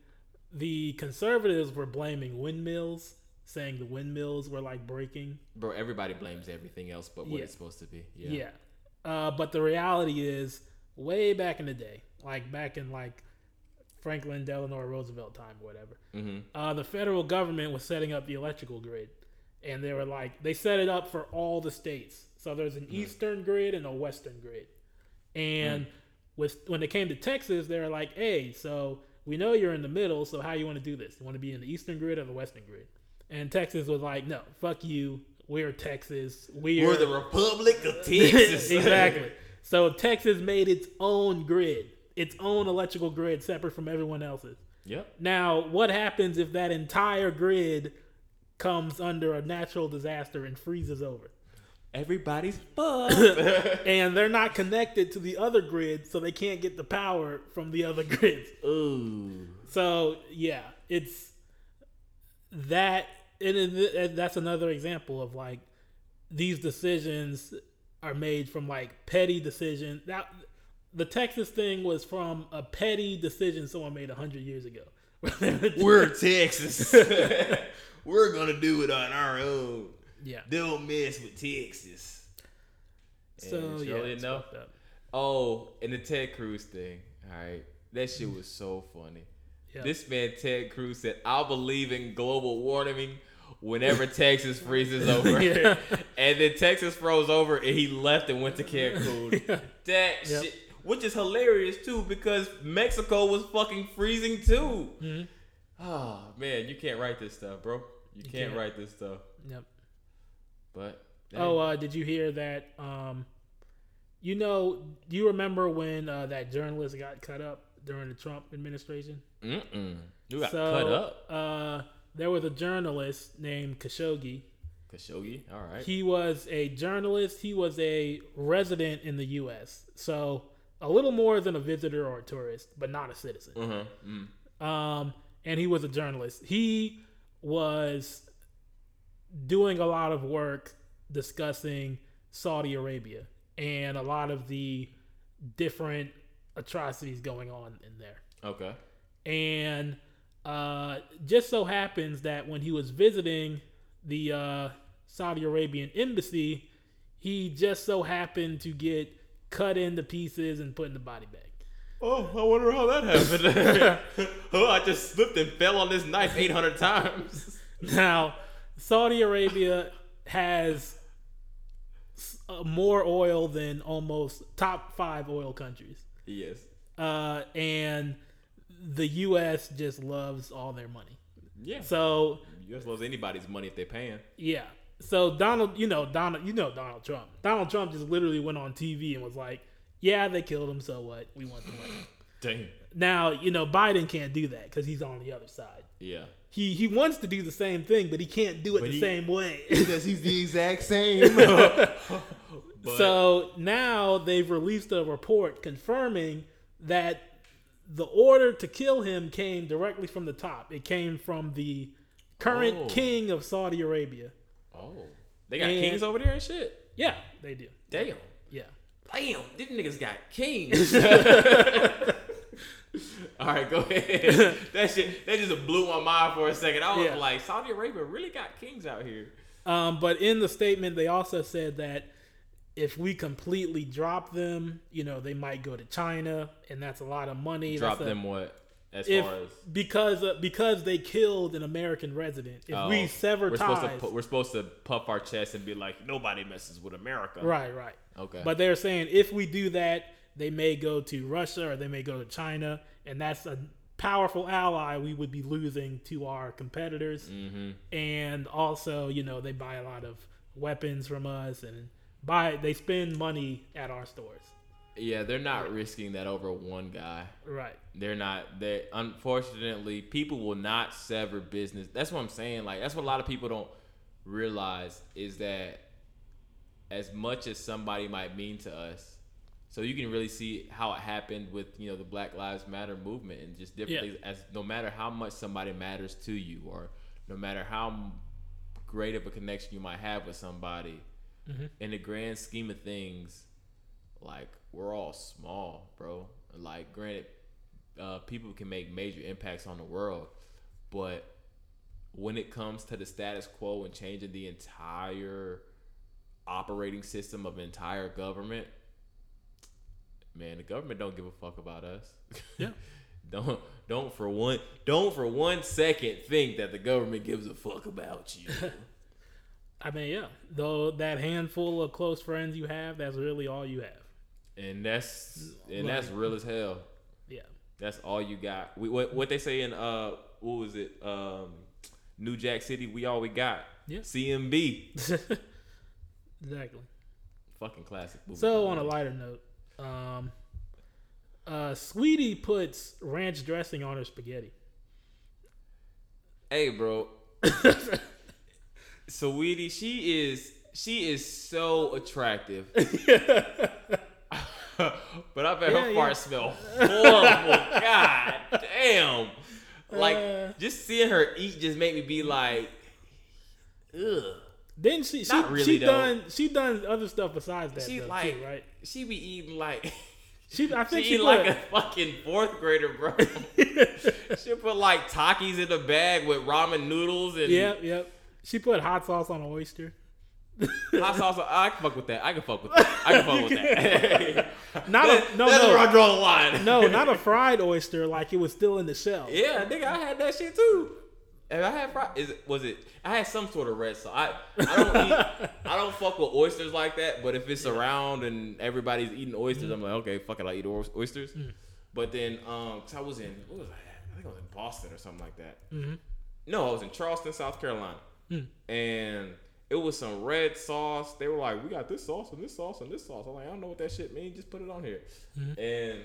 the conservatives were blaming windmills, saying the windmills were like breaking. Bro, everybody blames everything else but what Yeah. it's supposed to be. Yeah. Yeah. Uh, but the reality is, way back in the day, like back in like Franklin Delano Roosevelt time or whatever, Mhm. uh, the federal government was setting up the electrical grid, and they were like they set it up for all the states. So there's an eastern grid and a western grid, and with when it came to Texas, they were like, hey, so we know you're in the middle, so how you want to do this? You want to be in the eastern grid or the western grid? And Texas was like, no, fuck you. We're Texas. We're, We're the Republic of Texas. exactly. So Texas made its own grid, its own electrical grid separate from everyone else's. yep. Now, what happens if that entire grid comes under a natural disaster and freezes over? Everybody's fucked. And they're not connected to the other grid, so they can't get the power from the other grids. Ooh. So, yeah, it's that. And and that's another example of like these decisions are made from like petty decisions. That the Texas thing was from a petty decision someone made hundred years ago. We're Texas. We're gonna do it on our own. Yeah. Don't mess with Texas. So yeah, enough- Oh, and the Ted Cruz thing. All right, that shit was so funny. This man Ted Cruz said, "I'll believe in global warming whenever Texas freezes over." Yeah. And then Texas froze over, and he left and went to Cancun. Yeah. That Yep. shit, which is hilarious too, because Mexico was fucking freezing too. Mhm. Oh man, you can't write this stuff, bro. You, can't, can't. write this stuff. Yep. But Oh, uh, did you hear that? Um, you know, do you remember when uh, that journalist got cut up during the Trump administration? mm-mm. you got so, cut up, Uh, there was a journalist named Khashoggi. Khashoggi. All right. He was a journalist. He was a resident in the U.S. So a little more than a visitor or a tourist, but not a citizen. uh-huh. Mm. Um, and he was a journalist. He was doing a lot of work discussing Saudi Arabia and a lot of the different atrocities going on in there. Okay. And uh, just so happens that when he was visiting the uh, Saudi Arabian embassy, he just so happened to get cut into pieces and put in the body bag. Oh, I wonder how that happened. oh, I just slipped and fell on this knife 800 times. Now, Saudi Arabia has uh, more oil than almost top five oil countries. yes. Uh, and the U.S. just loves all their money. Yeah. So, U.S. loves anybody's money if they're paying. yeah. So Donald, you know Donald, you know Donald Trump. Donald Trump just literally went on TV and was like, "Yeah, they killed him. So what? We want the money." Damn. Now, you know Biden can't do that because he's on the other side. Yeah. He he wants to do the same thing, but he can't do it But the he- same way. Because he's the exact same. So now they've released a report confirming that the order to kill him came directly from the top. It came from the current Oh. king of Saudi Arabia. Oh. They got And- kings over there and shit? Yeah, they do. Damn. Yeah. Damn, these niggas got kings. All right, go ahead. that shit, that just blew my mind for a second. I was Yeah. like, Saudi Arabia really got kings out here. Um, but in the statement, they also said that if we completely drop them, you know, they might go to China, and that's a lot of money. Drop a- them what? As If far as because uh, because they killed an American resident, if Oh, we sever we're ties, supposed to we're supposed to puff our chest and be like, nobody messes with America. right, right. Okay. But they're saying if we do that, they may go to Russia or they may go to China, and that's a powerful ally we would be losing to our competitors. mm-hmm. And also, you know, they buy a lot of weapons from us and buy they spend money at our stores. Yeah, they're not risking that over one guy. Right. They're not. They unfortunately, people will not sever business. That's what I'm saying. Like that's what a lot of people don't realize is that as much as somebody might mean to us, so you can really see how it happened with you know the Black Lives Matter movement and just different Yeah. things. As no matter how much somebody matters to you, or no matter how great of a connection you might have with somebody, Mhm. in the grand scheme of things, like we're all small, bro. Like, granted, uh, people can make major impacts on the world, but when it comes to the status quo and changing the entire operating system of entire government, man, the government don't give a fuck about us. Yeah. don't don't for one don't for one second think that the government gives a fuck about you. I mean, yeah. Though that handful of close friends you have, that's really all you have. and that's and that's real as hell. Yeah. That's all you got. We, what what they say in uh what was it um New Jack City? We all we got. Yeah. CMB. exactly. Fucking classic. Movie. So on a lighter note, um, uh, Sweetie puts ranch dressing on her spaghetti. hey, bro. Sweetie, she is she is so attractive. but I bet Yeah, her yeah. farts smell horrible. God damn. Like Uh. just seeing her eat just made me be like, ugh. Then she she really, she though. done she done other stuff besides that She though, like too, right? she be eating like She, I think She, she, put, like a fucking fourth grader, bro. she put like Takis in a bag with ramen noodles and Yep, yep. She put hot sauce on an oyster. hot sauce. I can fuck with that. I can fuck with that. I can fuck with that. Not That- a no That's where I draw the line. no, not a fried oyster like it was still in the shell. Yeah, nigga, I had that shit too. And I had. Is it was it? I had some sort of red sauce. I I don't eat. I don't fuck with oysters like that. But if it's around and everybody's eating oysters, I'm mm-hmm. like, okay, fuck it, I eat oys- oysters. Mm. But then, um, cause I was in what was I? At? I think I was in Boston or something like that. Mm-hmm. No, I was in Charleston, South Carolina, mm. and it was some red sauce. They were like, we got this sauce and this sauce and this sauce. I'm like, I don't know what that shit means. Just put it on here, mm-hmm. and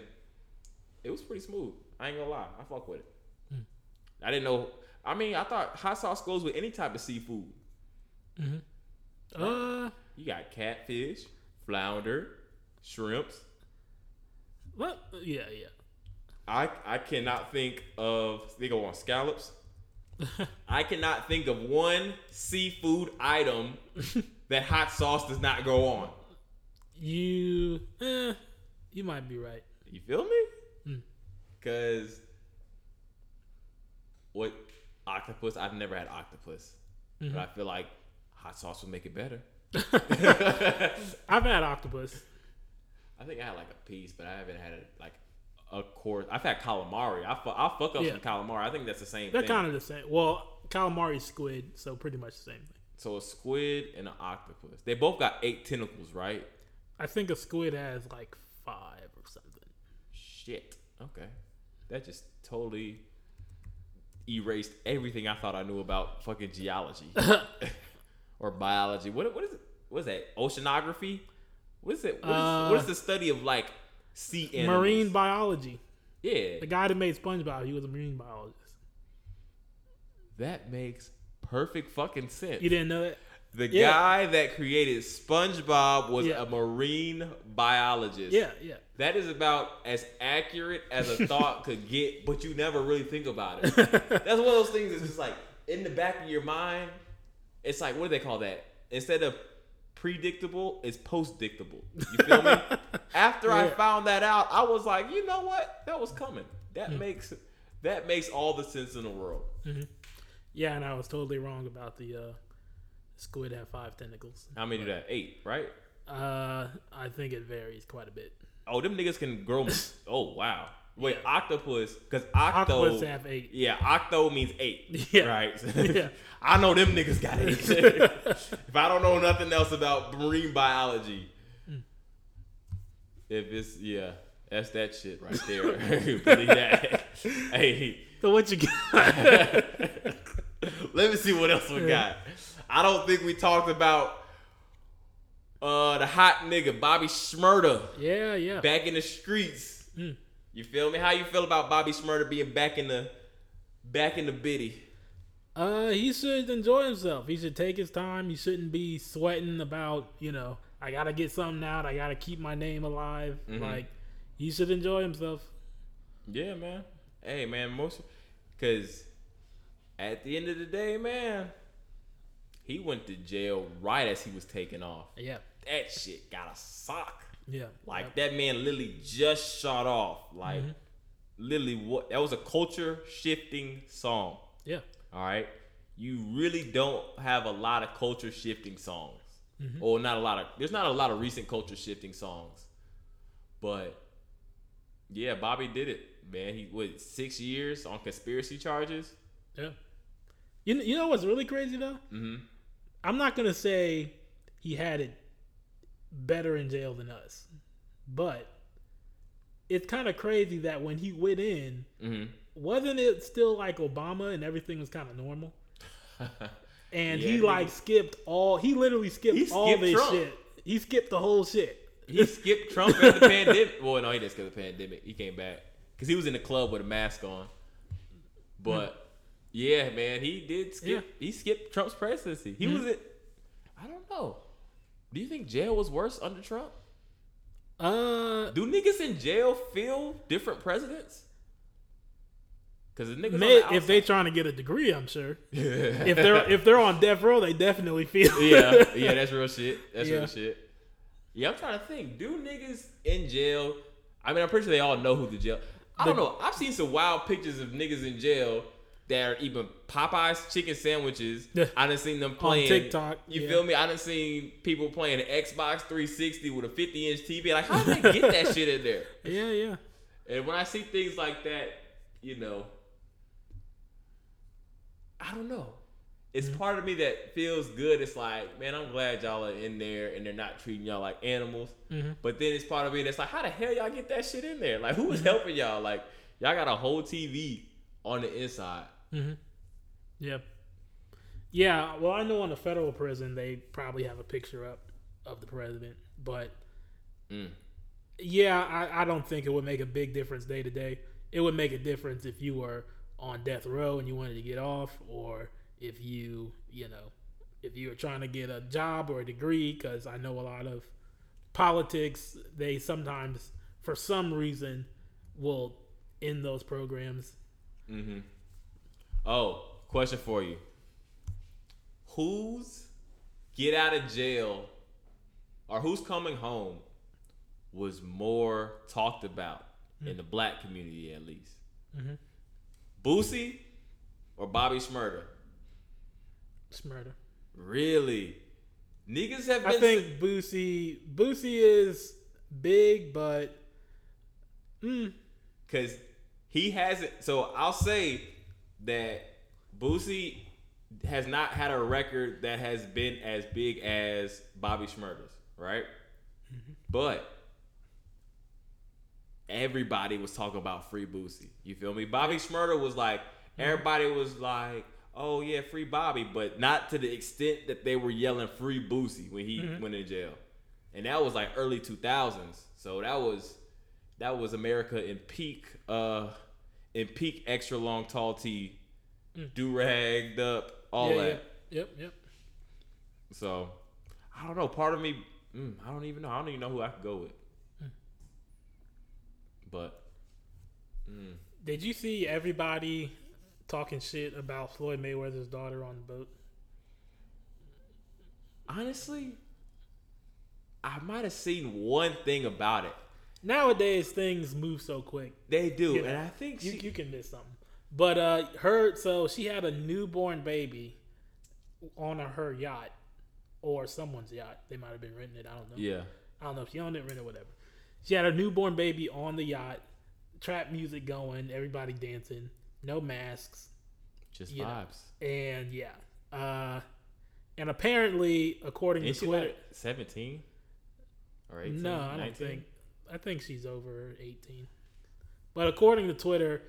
it was pretty smooth. I ain't gonna lie, I fuck with it. Mm. I didn't know. I mean, I thought hot sauce goes with any type of seafood. Uh, You got catfish, flounder, shrimps. what? Yeah, yeah. I I cannot think of they go on scallops. I cannot think of one seafood item that hot sauce does not go on. You, eh, you might be right. You feel me? Cause what octopus? I've never had octopus, but mm-hmm. I feel like hot sauce would make it better. I've had octopus. I think I had like a piece, but I haven't had it like a course. I've had calamari. I fu- I'll fuck up Yeah. some calamari. I think that's the same They're kind of the same. Well, calamari is squid, so pretty much the same thing. so a squid and an octopus. They both got eight tentacles, right? I think a squid has like five or something. Shit. Okay. That just totally erased everything I thought I knew about fucking geology or biology. What what is it? What is that? Oceanography? What is it? What is, Uh, what is the study of like sea animals? Marine biology. Yeah. The guy that made SpongeBob, he was a marine biologist. That makes perfect fucking sense. You didn't know that? The Yeah. guy that created SpongeBob was Yeah. a marine biologist. Yeah, yeah. That is about as accurate as a thought could get, but you never really think about it. That's one of those things that's just like in the back of your mind. It's like what do they call that? Instead of predictable, it's postdictable. You feel me? After I found that out, I was like, you know what? That was coming. That Hmm. makes that makes all the sense in the world. Yeah, and I was totally wrong about the uh, squid have five tentacles. How many do that? Eight, right? Uh, I think it varies quite a bit. Oh, them niggas can grow. oh wow. Wait, octopus? Because octo. Octopus have eight. Yeah, octo means eight. Yeah. Right. Yeah. I know them niggas got eight. if I don't know nothing else about marine biology, if it's yeah, that's that shit right there. Believe that. hey, So what you got? let me see what else we got. I don't think we talked about uh the hot nigga Bobby Shmurda. yeah, yeah. back in the streets. Mm. You feel me? How you feel about Bobby Shmurda being back in the back in the biddy? Uh, he should enjoy himself. He should take his time. He shouldn't be sweating about, you know, I gotta get something out. I gotta keep my name alive. Mm-hmm. Like, he should enjoy himself. Yeah, man. Hey, man, most because at the end of the day, man, he went to jail right as he was taking off. Yeah, That shit got a sock. yeah. Like that man literally just shot off. Like Mm-hmm. literally, what that was a culture shifting song. Yeah, All right. You really don't have a lot of culture shifting songs. Mm-hmm. Or not a lot of there's not a lot of recent culture shifting songs. But yeah, Bobby did it. Man, he what six years on conspiracy charges? yeah. You you know what's really crazy though? Mm-hmm. I'm not gonna say he had it better in jail than us, but it's kind of crazy that when he went in, Mm-hmm. wasn't it still like Obama and everything was kind of normal? And he like skipped all. He literally skipped, He all this Trump. shit. He skipped the whole shit. He skipped Trump at the pandemic. Well, no, he didn't skip the pandemic. He came back because he was in the club with a mask on. But yeah, man, he did skip. He skipped Trump's presidency. He was it. I don't know. Do you think jail was worse under Trump? Uh, Do niggas in jail feel different presidents? Because the niggas may, on the if they trying to get a degree, I'm sure. if they're if they're on death row, they definitely feel. yeah, yeah, that's real shit. That's Yeah. real shit. Yeah, I'm trying to think. Do niggas in jail I mean, I'm pretty sure they all know who the jail. I The- don't know. I've seen some wild pictures of niggas in jail that are even Popeyes chicken sandwiches. Yeah. I done seen them playing TikTok, You yeah. feel me? I done seen people playing an Xbox 360 with a 50 inch TV. Like, how did they get that shit in there? Yeah, yeah. And when I see things like that, you know, I don't know. It's Mm-hmm. part of me that feels good. It's like, man, I'm glad y'all are in there and they're not treating y'all like animals. Mm-hmm. But then it's part of me that's like, how the hell y'all get that shit in there? Like, who Mm-hmm. helping y'all? Like, y'all got a whole TV on the inside. Mm-hmm. Yep. Yeah. Well, I know in the federal prison they probably have a picture up of the president, but Mm. yeah, I, I don't think it would make a big difference day to day. It would make a difference if you were on death row and you wanted to get off, or if you, you know, if you were trying to get a job or a degree. Because I know a lot of politics, they sometimes, for some reason, will end those programs. Mm-hmm. Oh, question for you. Who's get out of jail or who's coming home was more talked about in the black community at least? Mhm. Boosie or Bobby Shmurda? Shmurda. Really? Niggas have been I think Boosie Boosie is big, but mm, because he hasn't. So I'll say that Boosie has not had a record that has been as big as Bobby Shmurda's, right? Mm-hmm. But everybody was talking about free Boosie. You feel me? Bobby Schmurder was like mm-hmm. everybody was like, "Oh yeah, free Bobby," but not to the extent that they were yelling "free Boosie" when he mm-hmm. went in jail. And that was like early 2000s. So that was that was America in peak uh in peak extra long tall tee, do ragged up, all yeah, that. yeah, yep, yep. So I don't know. Part of me, mm, I don't even know. I don't even know who I could go with. But mm, Did you see everybody talking shit about Floyd Mayweather's daughter on the boat? honestly, I might have seen one thing about it. Nowadays, things move so quick. They do, You know, and I think you, she, you can miss something. But uh, her so she had a newborn baby on her yacht or someone's yacht. They might have been renting it. I don't know. yeah, I don't know if she owned it, rented whatever. She had a newborn baby on the yacht, trap music going, everybody dancing, no masks, just You know. vibes. and yeah. Uh, and apparently, according Ain't to Twitter, seventeen or eighteen? no, I don't 19? think. I think she's over eighteen. But according to Twitter,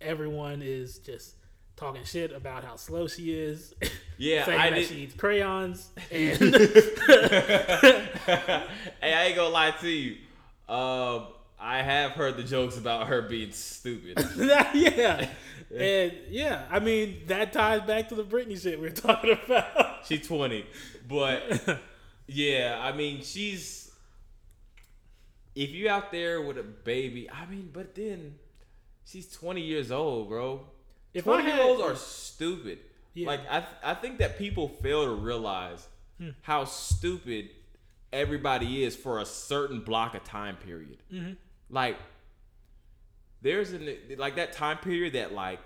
everyone is just talking shit about how slow she is. Yeah, saying I that did. she eats crayons and hey, I ain't gonna lie to you. Um, I have heard the jokes about her being stupid. yeah. And yeah, I mean that ties back to the Britney shit we are talking about. She's 20. But yeah, I mean, she's if you out there with a baby, I mean, but then she's 20 years old, bro. If I 20 year olds are stupid. Yeah. Like I I think that people fail to realize Hmm. how stupid everybody is for a certain block of time period. Mm-hmm. Like there's an like that time period that like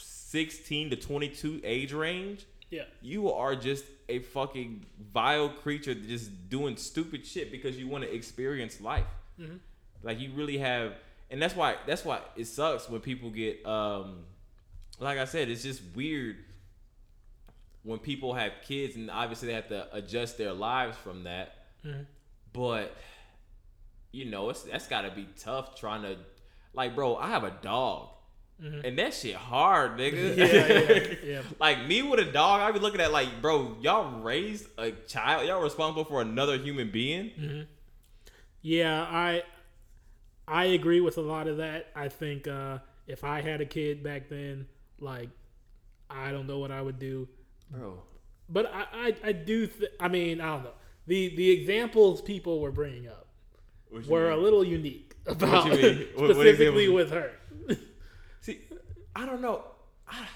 16 to 22 age range Yeah. you are just a fucking vile creature just doing stupid shit because you want to experience life. Mhm. Like you really have, and that's why that's why it sucks when people get um, like I said, it's just weird when people have kids and obviously they have to adjust their lives from that. Mhm. But you know, it's that's got to be tough trying to, like, bro, I have a dog. And that shit hard, nigga. Mm-hmm. Yeah, yeah, yeah. like me with a dog, I'd be looking at like, bro, y'all raised a child. Y'all responsible for another human being. Yeah, I I agree with a lot of that. I think uh, if I had a kid back then, like I don't know what I would do. Bro. But I I, I do. Th- I mean, I don't know. The the examples people were bringing up What were a little unique about? What- what specifically examples? with her. See, I don't know. I,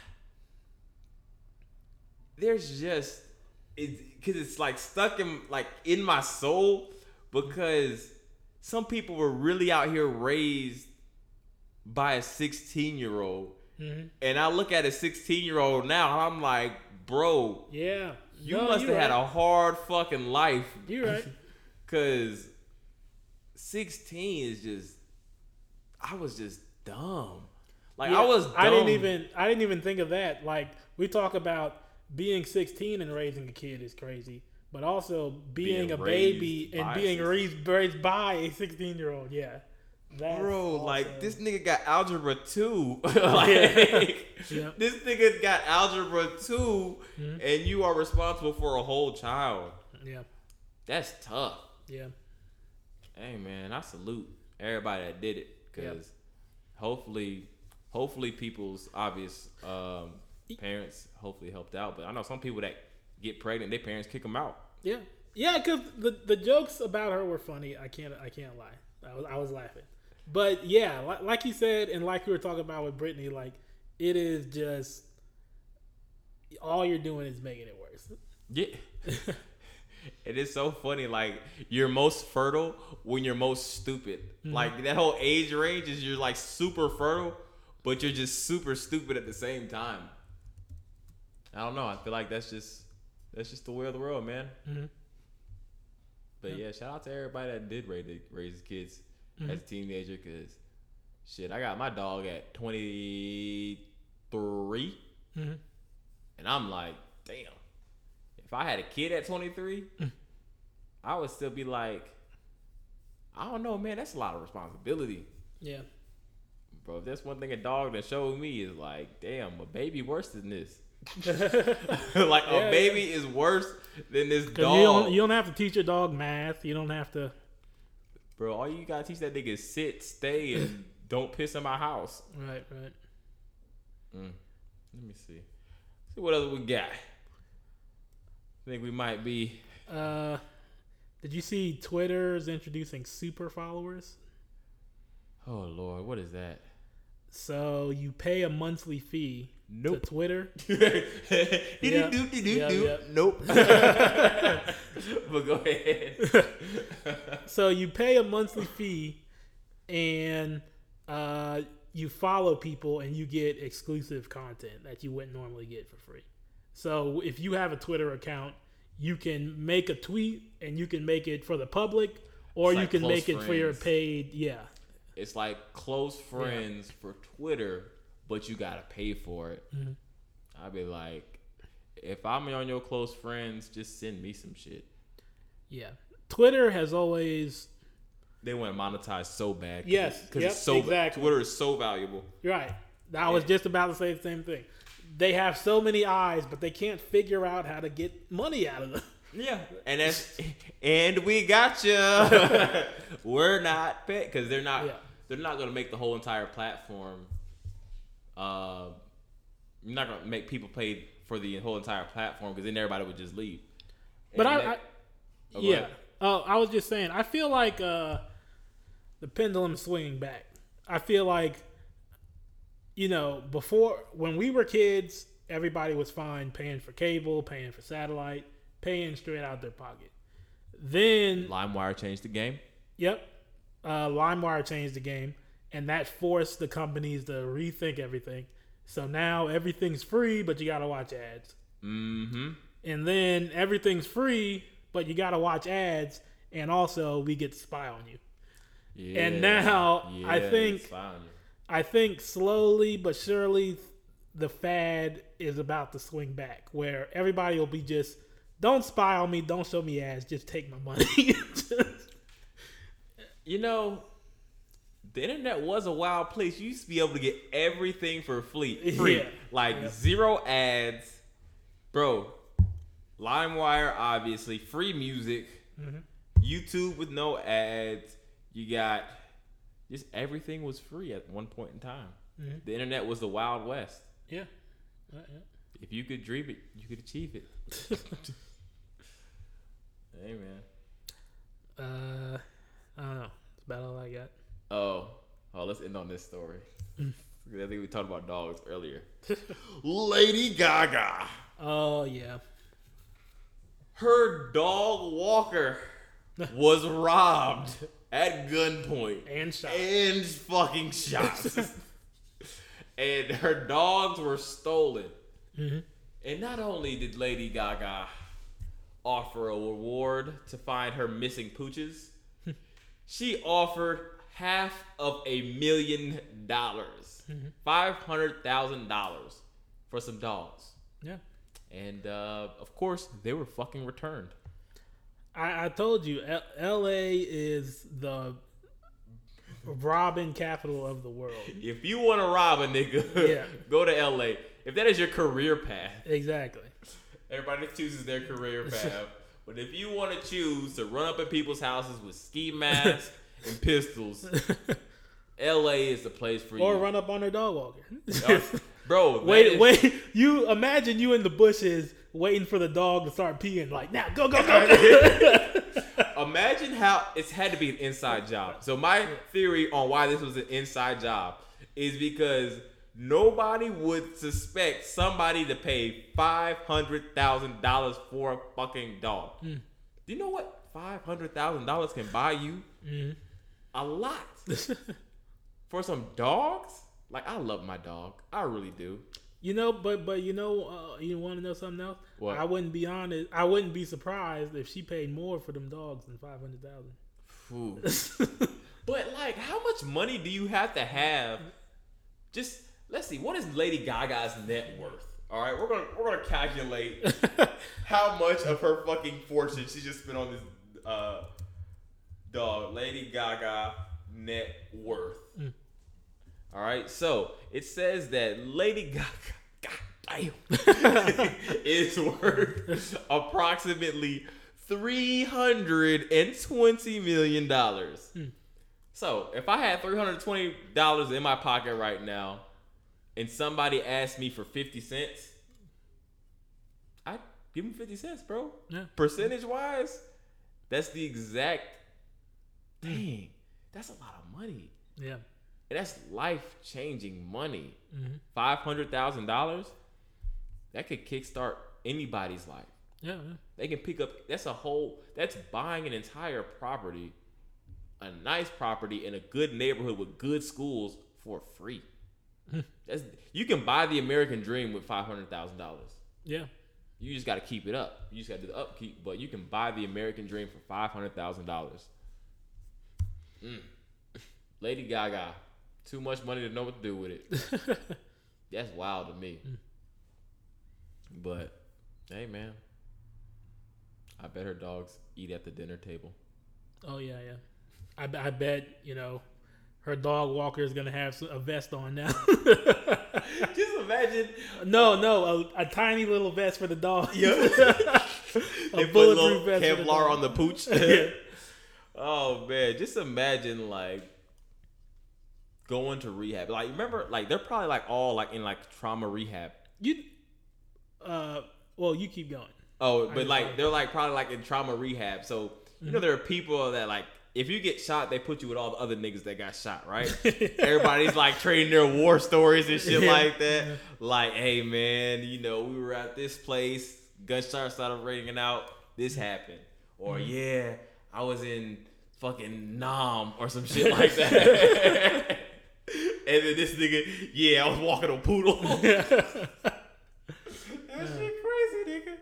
there's just it because it's like stuck in like in my soul because some people were really out here raised by a 16 year old. Mhm. And I look at a 16 year old now, and I'm like, bro, Yeah. you No, must have had a hard fucking life. You right. Cause 16 is just, I was just dumb. Like Yeah, I was. Dumb. I didn't even. I didn't even think of that. Like we talk about being 16 and raising a kid is crazy, but also being, Being a baby and being raised, raised by a 16 year old. Yeah. That's Bro, like this nigga got algebra two. like, Yeah. this nigga got algebra 2 Mm-hmm. and you are responsible for a whole child. Yeah. That's tough. Yeah. Hey man, I salute everybody that did it because Yep. hopefully, hopefully people's obvious um, parents hopefully helped out. But I know some people that get pregnant, their parents kick them out. Yeah. Yeah, because the the jokes about her were funny. I can't I can't lie. I was I was laughing. But yeah, like, like you said, and like we were talking about with Brittany, like it is just all you're doing is making it worse. Yeah. it is so funny. Like you're most fertile when you're most stupid. Mm-hmm. Like that whole age range is you're like super fertile, but you're just super stupid at the same time. I don't know. I feel like that's just that's just the way of the world, man. Mhm. But yeah, shout out to everybody that did raise raise kids Mm-hmm. as a teenager, cause shit, I got my dog at 23, Mhm. and I'm like, damn. If I had a kid at 23, Mm. I would still be like, I don't know, man. That's a lot of responsibility, Yeah. bro. If that's one thing a dog that showed me is like, damn, a baby worse than this. like Yeah, a baby is worse than this dog, you don't you don't have to teach your dog math. You don't have to. bro. All you gotta teach that nigga is sit, stay, and don't piss in my house. Right. Right. Mm. Let me see. Let's See what else we got. I think we might be. Uh, did you see Twitter's introducing super followers? Oh Lord, what is that? So you pay a monthly fee Nope. to Twitter. yeah. Yeah, yeah. Nope. but go ahead. So you pay a monthly fee, and uh, you follow people, and you get exclusive content that you wouldn't normally get for free. So if you have a Twitter account, you can make a tweet, and you can make it for the public, or you can make it for your paid. Yeah, It's like close friends for Twitter, but you gotta pay for it. Mm-hmm. I'd be like, if I'm on your close friends, just send me some shit. yeah. Twitter has always They want to monetize so bad. Yes, because yep, it's so exactly. Twitter is so valuable. Right. I was just about to say the same thing. They have so many eyes, but they can't figure out how to get money out of them. Yeah, and that's and we got you. We're not because they're not Yeah. they're not gonna make the whole entire platform. Uh, you're not gonna make people pay for the whole entire platform because then everybody would just leave. But And I, I Oh, yeah. Oh, I was just saying. I feel like uh, the pendulum swinging back. I feel like, you know, before when we were kids, everybody was fine paying for cable, paying for satellite, paying straight out their pocket. Then LimeWire changed the game. Yep. Uh, LimeWire changed the game, and that forced the companies to rethink everything. So now everything's free, but you gotta watch ads. Mm-hmm. And then everything's free, but you gotta watch ads, and also we get to spy on you. Yeah. And now, I think- I think slowly but surely the fad is about to swing back, where everybody will be just, don't spy on me, don't show me ads, just take my money. You know, the internet was a wild place. You used to be able to get everything for free, free. Yeah. like zero ads, bro. LimeWire, obviously, free music, Mm-hmm. YouTube with no ads. You got just everything was free at one point in time. Mm-hmm. The internet was the wild west. yeah. Yeah. If you could dream it, you could achieve it. hey man. Uh, I don't know. That's about all I got. Oh, oh, let's end on this story. I think we talked about dogs earlier. Lady Gaga, Oh yeah. her dog Walker was robbed at gunpoint And shot. and fucking shots. and her dogs were stolen. Mm-hmm. And not only did Lady Gaga offer a reward to find her missing pooches, she offered half of a million dollars, five hundred thousand dollars for some dogs. Yeah. And uh, of course, they were fucking returned. I, I told you, L- L.A. is the robbing capital of the world. If you want to rob a nigga, Yeah. go to LA. If that is your career path, Exactly. everybody chooses their career path. but if you want to choose to run up in people's houses with ski masks and pistols, LA is the place for or you. Or run up on their dog walker. Bro, that wait, is- wait. You imagine you in the bushes waiting for the dog to start peeing. Like now, go, go, go. Imagine how it's had to be an inside job. So my theory on why this was an inside job is because nobody would suspect somebody to pay five hundred thousand dollars for a fucking dog. Hmm. Do you know what five hundred thousand dollars can buy you? Mm-hmm. A lot for some dogs. Like I love my dog, I really do. You know, but but you know, uh, you want to know something else? What? I wouldn't be honest. I wouldn't be surprised if she paid more for them dogs than five hundred thousand. But like, how much money do you have to have? Just let's see. What is Lady Gaga's net worth? All right, we're gonna we're gonna calculate how much of her fucking fortune she just spent on this uh dog. Lady Gaga net worth. Mm. All right, so it says that Lady Gaga. God damn, is worth approximately three hundred and twenty million dollars. Mm. So if I had three hundred twenty dollars in my pocket right now, and somebody asked me for fifty cents, I'd give them fifty cents, bro. Yeah. Percentage wise, that's the exact. Dang, that's a lot of money. yeah. And that's life changing money. Mhm. Five hundred thousand dollars. That could kickstart anybody's life. Yeah. yeah. They can pick up. That's a whole. That's buying an entire property, a nice property in a good neighborhood with good schools for free. That's you can buy the American dream with five hundred thousand dollars. Yeah. You just got to keep it up. You just got to do the upkeep, but you can buy the American dream for five hundred thousand dollars. Mm. Lady Gaga, too much money to know what to do with it. That's wild to me. But hey, man, I bet her dogs eat at the dinner table. Oh yeah, yeah. I, I bet you know her dog walker is gonna have a vest on now. Just imagine no, no, a, a tiny little vest for the dog. Yeah. a they put a little bulletproof vest Kevlar on the pooch. Yeah. Oh man, just imagine like going to rehab. Like remember, like they're probably like all like in like trauma rehab. You, uh, well, you keep going. Oh, but like they're like probably like in trauma rehab. So you know mm-hmm. there are people that like if you get shot, they put you with all the other niggas that got shot, right? Everybody's like trading their war stories and shit Yeah. like that. Mm-hmm. Like, hey man, you know we were at this place, gunshots started ringing out, this mm-hmm. happened, or yeah, I was in fucking Nam or some shit like that. and then this nigga, yeah, I was walking on poodle. that shit crazy, nigga.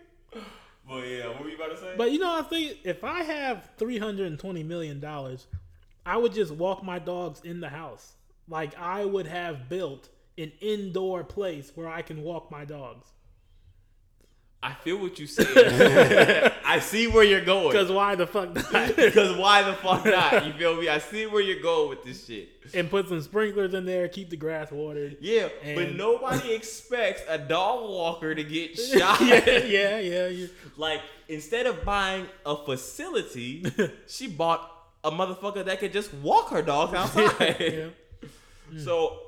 But yeah, what were you about to say? But you know, I think if I have three hundred and twenty million dollars, I would just walk my dogs in the house. Like I would have built an indoor place where I can walk my dogs. I feel what you said. I see where you're going. Because why the fuck not? Because why the fuck not? You feel me? I see where you're going with this shit. and put some sprinklers in there, keep the grass watered. Yeah, but nobody expects a dog walker to get shot. yeah, yeah, yeah. yeah. Like instead of buying a facility, she bought a motherfucker that could just walk her dog outside. yeah. So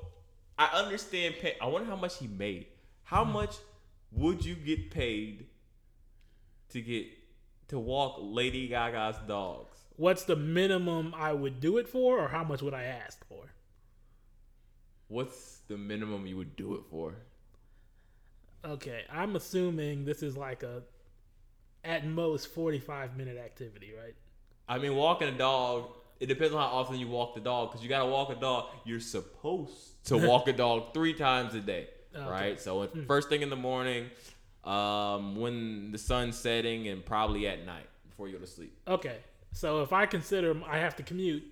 I understand. Pay- I wonder how much he made. How hmm. much would you get paid to get to walk Lady Gaga's dogs? What's the minimum I would do it for, or how much would I ask for? What's the minimum you would do it for? Okay, I'm assuming this is like a at most 45 minute activity, right? I mean, walking a dog it depends on how often you walk the dog because you gotta walk a dog. You're supposed to walk a dog three times a day, Okay. right? So it's first thing in the morning, um, when the sun's setting, and probably at night before you go to sleep. Okay, so if I consider I have to commute,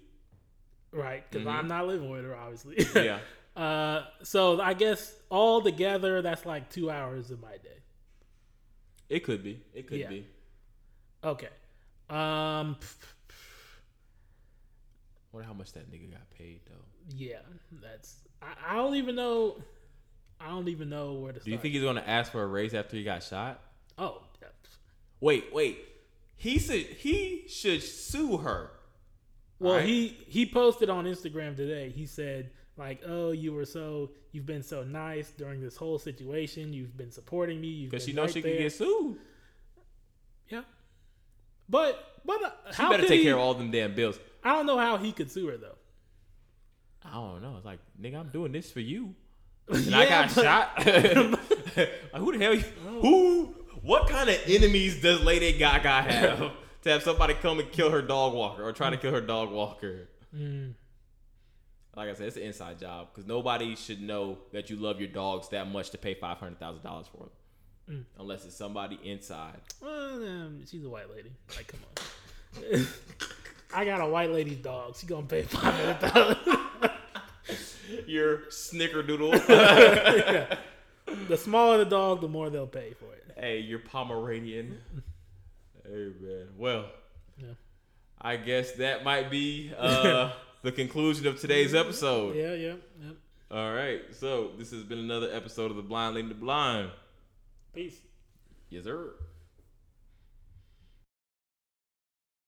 right? Because Mhm. I'm not living with her, obviously. Yeah, Uh, so I guess all together, that's like two hours of my day. it could be. It could Yeah. be. Okay. Um. Wonder how much that nigga got paid though. Yeah, that's. I, I don't even know. I don't even know where to start. Do you think he's gonna ask for a raise after he got shot? Oh. Wait, wait. He should he should sue her. well, Right. he he posted on Instagram today. He said like, "Oh, you were so you've been so nice during this whole situation. You've been supporting me. Because she knows right she there. can get sued. Yeah, but but uh, She how better take he- care of all them damn bills. I don't know how he could sue her though. I don't know. It's like, nigga, I'm doing this for you. And Yeah, I got but- shot. like, who the hell? You, who? What kind of enemies does Lady Gaga have to have somebody come and kill her dog walker or try to kill her dog walker? Mm, Like I said, it's an inside job because nobody should know that you love your dogs that much to pay five hundred thousand dollars for them, unless it's somebody inside. well, um, she's a white lady. Like, come on. I got a white lady's dog. She gonna pay five hundred thousand. Your snickerdoodle. the smaller the dog, the more they'll pay for it. hey, your Pomeranian. hey man. Well, Yeah. I guess that might be uh, the conclusion of today's episode. Yeah, yeah, yeah. All right. So this has been another episode of the Blind Leading the Blind. Peace. Yes, sir.